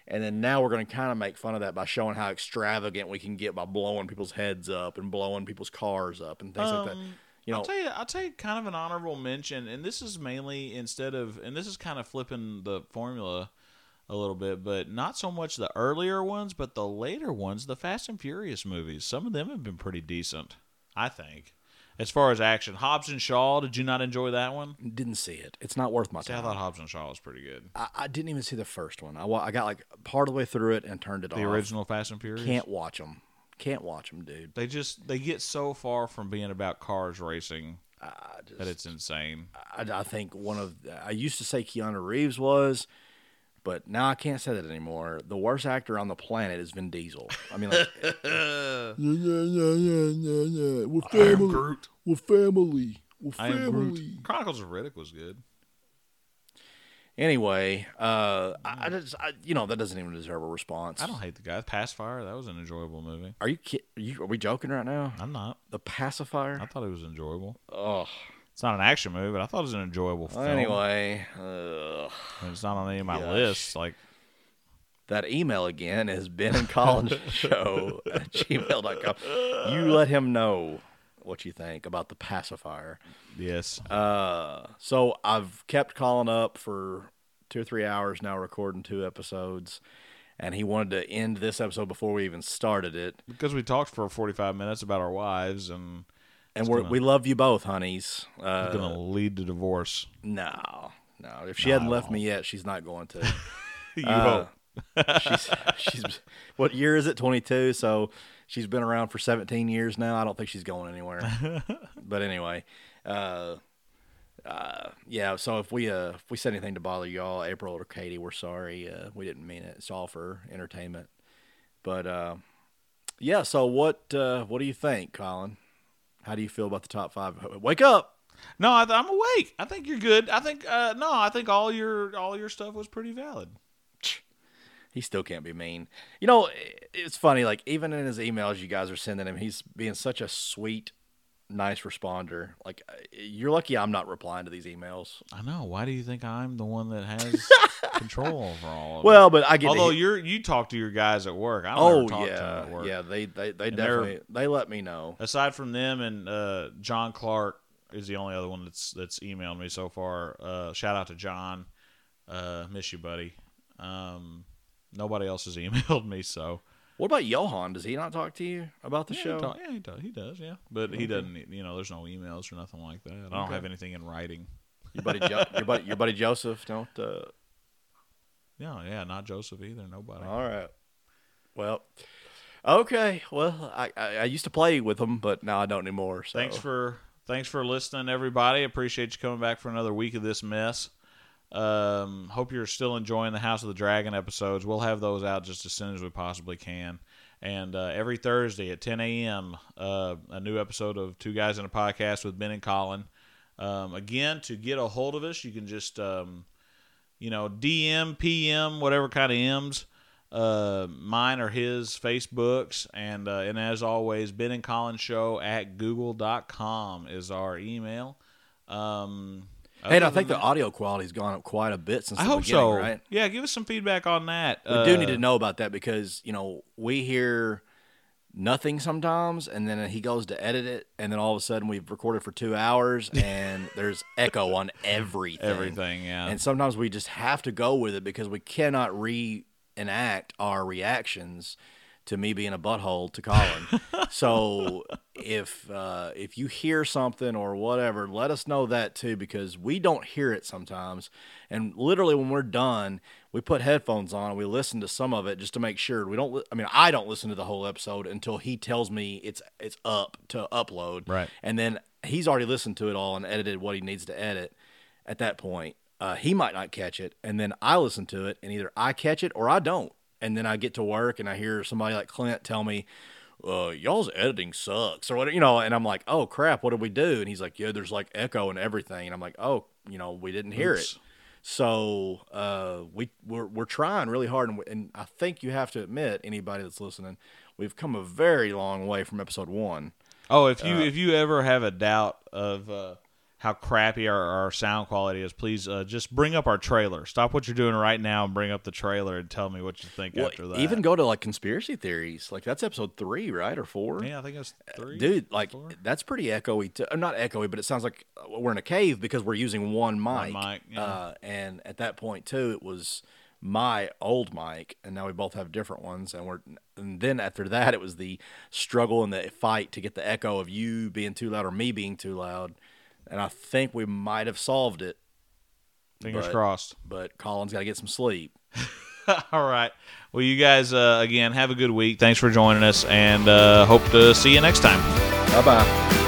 And then now we're going to kind of make fun of that by showing how extravagant we can get by blowing people's heads up and blowing people's cars up and things like that. You know, I'll tell you, I'll tell you kind of an honorable mention, and this is mainly instead of, and this is kind of flipping the formula a little bit, but not so much the earlier ones, but the later ones, the Fast and Furious movies. Some of them have been pretty decent, I think. As far as action, Hobbs and Shaw, did you not enjoy that one? didn't see it. It's not worth my See, I thought Hobbs and Shaw was pretty good. I, I didn't even see the first one. I, wa- I got like part of the way through it and turned it off. The original Fast and Furious. Can't watch them. Can't watch them, dude. They just they get so far from being about cars racing I just, that it's insane. I, I think one of I used to say Keanu Reeves was, but now I can't say that anymore. The worst actor on the planet is Vin Diesel. I mean, like, yeah, yeah, yeah, yeah, yeah, yeah. We're family. We're family. We're I am family. Groot. Chronicles of Riddick was good. Anyway, uh, I, I just, I, you know, that doesn't even deserve a response. I don't hate the guy. Pacifier, that was an enjoyable movie. Are you, ki- are you? Are we joking right now? I'm not. The pacifier. I thought it was enjoyable. Oh. It's not an action movie, but I thought it was an enjoyable film. Anyway, ugh. It's not on any of my Gosh. lists. Like, that email again is Ben and Collin's show at gmail.com. You let him know what you think about the pacifier. yes, Uh, so I've kept calling up for two or three hours now, recording two episodes, and he wanted to end this episode before we even started it. because we talked for 45 minutes about our wives and And we're, gonna- we love you both, honeys. Uh, to lead to divorce. no, no. If she No, hadn't left me yet, she's not going to. You Uh, hope. she's she's what year is it? Twenty two. So she's been around for seventeen years now. I don't think she's going anywhere. but anyway, uh, uh, yeah. So if we uh if we said anything to bother y'all, April or Katie, we're sorry. Uh, we didn't mean it. It's all for entertainment. But uh, yeah. So what uh, what do you think, Collin? How do you feel about the top five? Wake up. No, I th- I'm awake. I think you're good. I think uh, no, I think all your all your stuff was pretty valid. He still can't be mean. You know, it's funny. Like even in his emails, you guys are sending him, he's being such a sweet, nice responder. Like you're lucky I'm not replying to these emails. I know. Why do you think I'm the one that has control over all of Well, it? but I get. Although you're you talk to your guys at work. I don't oh ever talk to them yeah, at work. yeah. They they they And definitely they let me know. Aside from them and uh, John Clark is the only other one that's that's emailed me so far. Uh, shout out to John. Uh, miss you, buddy. Um, nobody else has emailed me, so What about Johan? Does he not talk to you about the yeah, show? He, talk- yeah, he does. He does. Yeah, but he doesn't. You know, there's no emails or nothing like that. I don't Okay. have anything in writing. Your buddy, jo- your buddy, your buddy Joseph. Don't. Uh, Yeah, yeah, not Joseph either. Nobody. all right. Well. Okay. Well, I, I I used to play with him, but now I don't anymore. So. Thanks for thanks for listening, everybody. Appreciate you coming back for another week of this mess. Um, hope you're still enjoying the House of the Dragon episodes. We'll have those out just as soon as we possibly can. And uh, every Thursday at 10 a.m., uh, a new episode of Two Guys in a Podcast with Ben and Collin. Um, again, to get a hold of us, you can just, um, you know, DM, PM, whatever kind of M's. Uh, mine or his Facebooks, and uh, and as always, Ben and Collin Show at google.com is our email. Um, Hey, and I think the audio quality's gone up quite a bit since I the hope beginning, so. right? Yeah, give us some feedback on that. We do need Uh, to know about that because you know we hear nothing sometimes, and then he goes to edit it, and then all of a sudden we've recorded for two hours, and there's echo on everything. everything. Yeah, and sometimes we just have to go with it because we cannot reenact our reactions to me being a butthole to Collin. so if uh, if you hear something or whatever, let us know that too because we don't hear it sometimes. And literally, when we're done, we put headphones on and we listen to some of it just to make sure we don't. Li- I mean, I don't listen to the whole episode until he tells me it's it's up to upload. Right. And then he's already listened to it all and edited what he needs to edit. At that point, uh, he might not catch it, and then I listen to it, and either I catch it or I don't. And then I get to work and I hear somebody like Clint tell me, uh, y'all's editing sucks or whatever, you know, and I'm like, oh crap, what did we do? And he's like, yeah, there's like echo and everything. And I'm like, oh, you know, we didn't hear Oops. it. So uh, we we're, we're trying really hard, and, we- and I think you have to admit, anybody that's listening, we've come a very long way from episode one. Oh, if uh, you if you ever have a doubt of uh, how crappy our, our sound quality is, please uh, just bring up our trailer. Stop what you're doing right now and bring up the trailer and tell me what you think Well, after that. even go to like conspiracy theories, like that's episode three, right, or four? yeah, I think it's three. Dude, like four? that's pretty echoey. To, uh, not echoey, but it sounds like uh, we're in a cave because we're using one mic. mic, yeah. uh, and at that point too, it was my old mic, and now we both have different ones. And we're and then after that, it was the struggle and the fight to get the echo of you being too loud or me being too loud. And I think we might have solved it, Fingers but- crossed. but Collin's got to get some sleep. All right. Well, you guys uh, again have a good week. Thanks for joining us, and uh, hope to see you next time. Bye bye.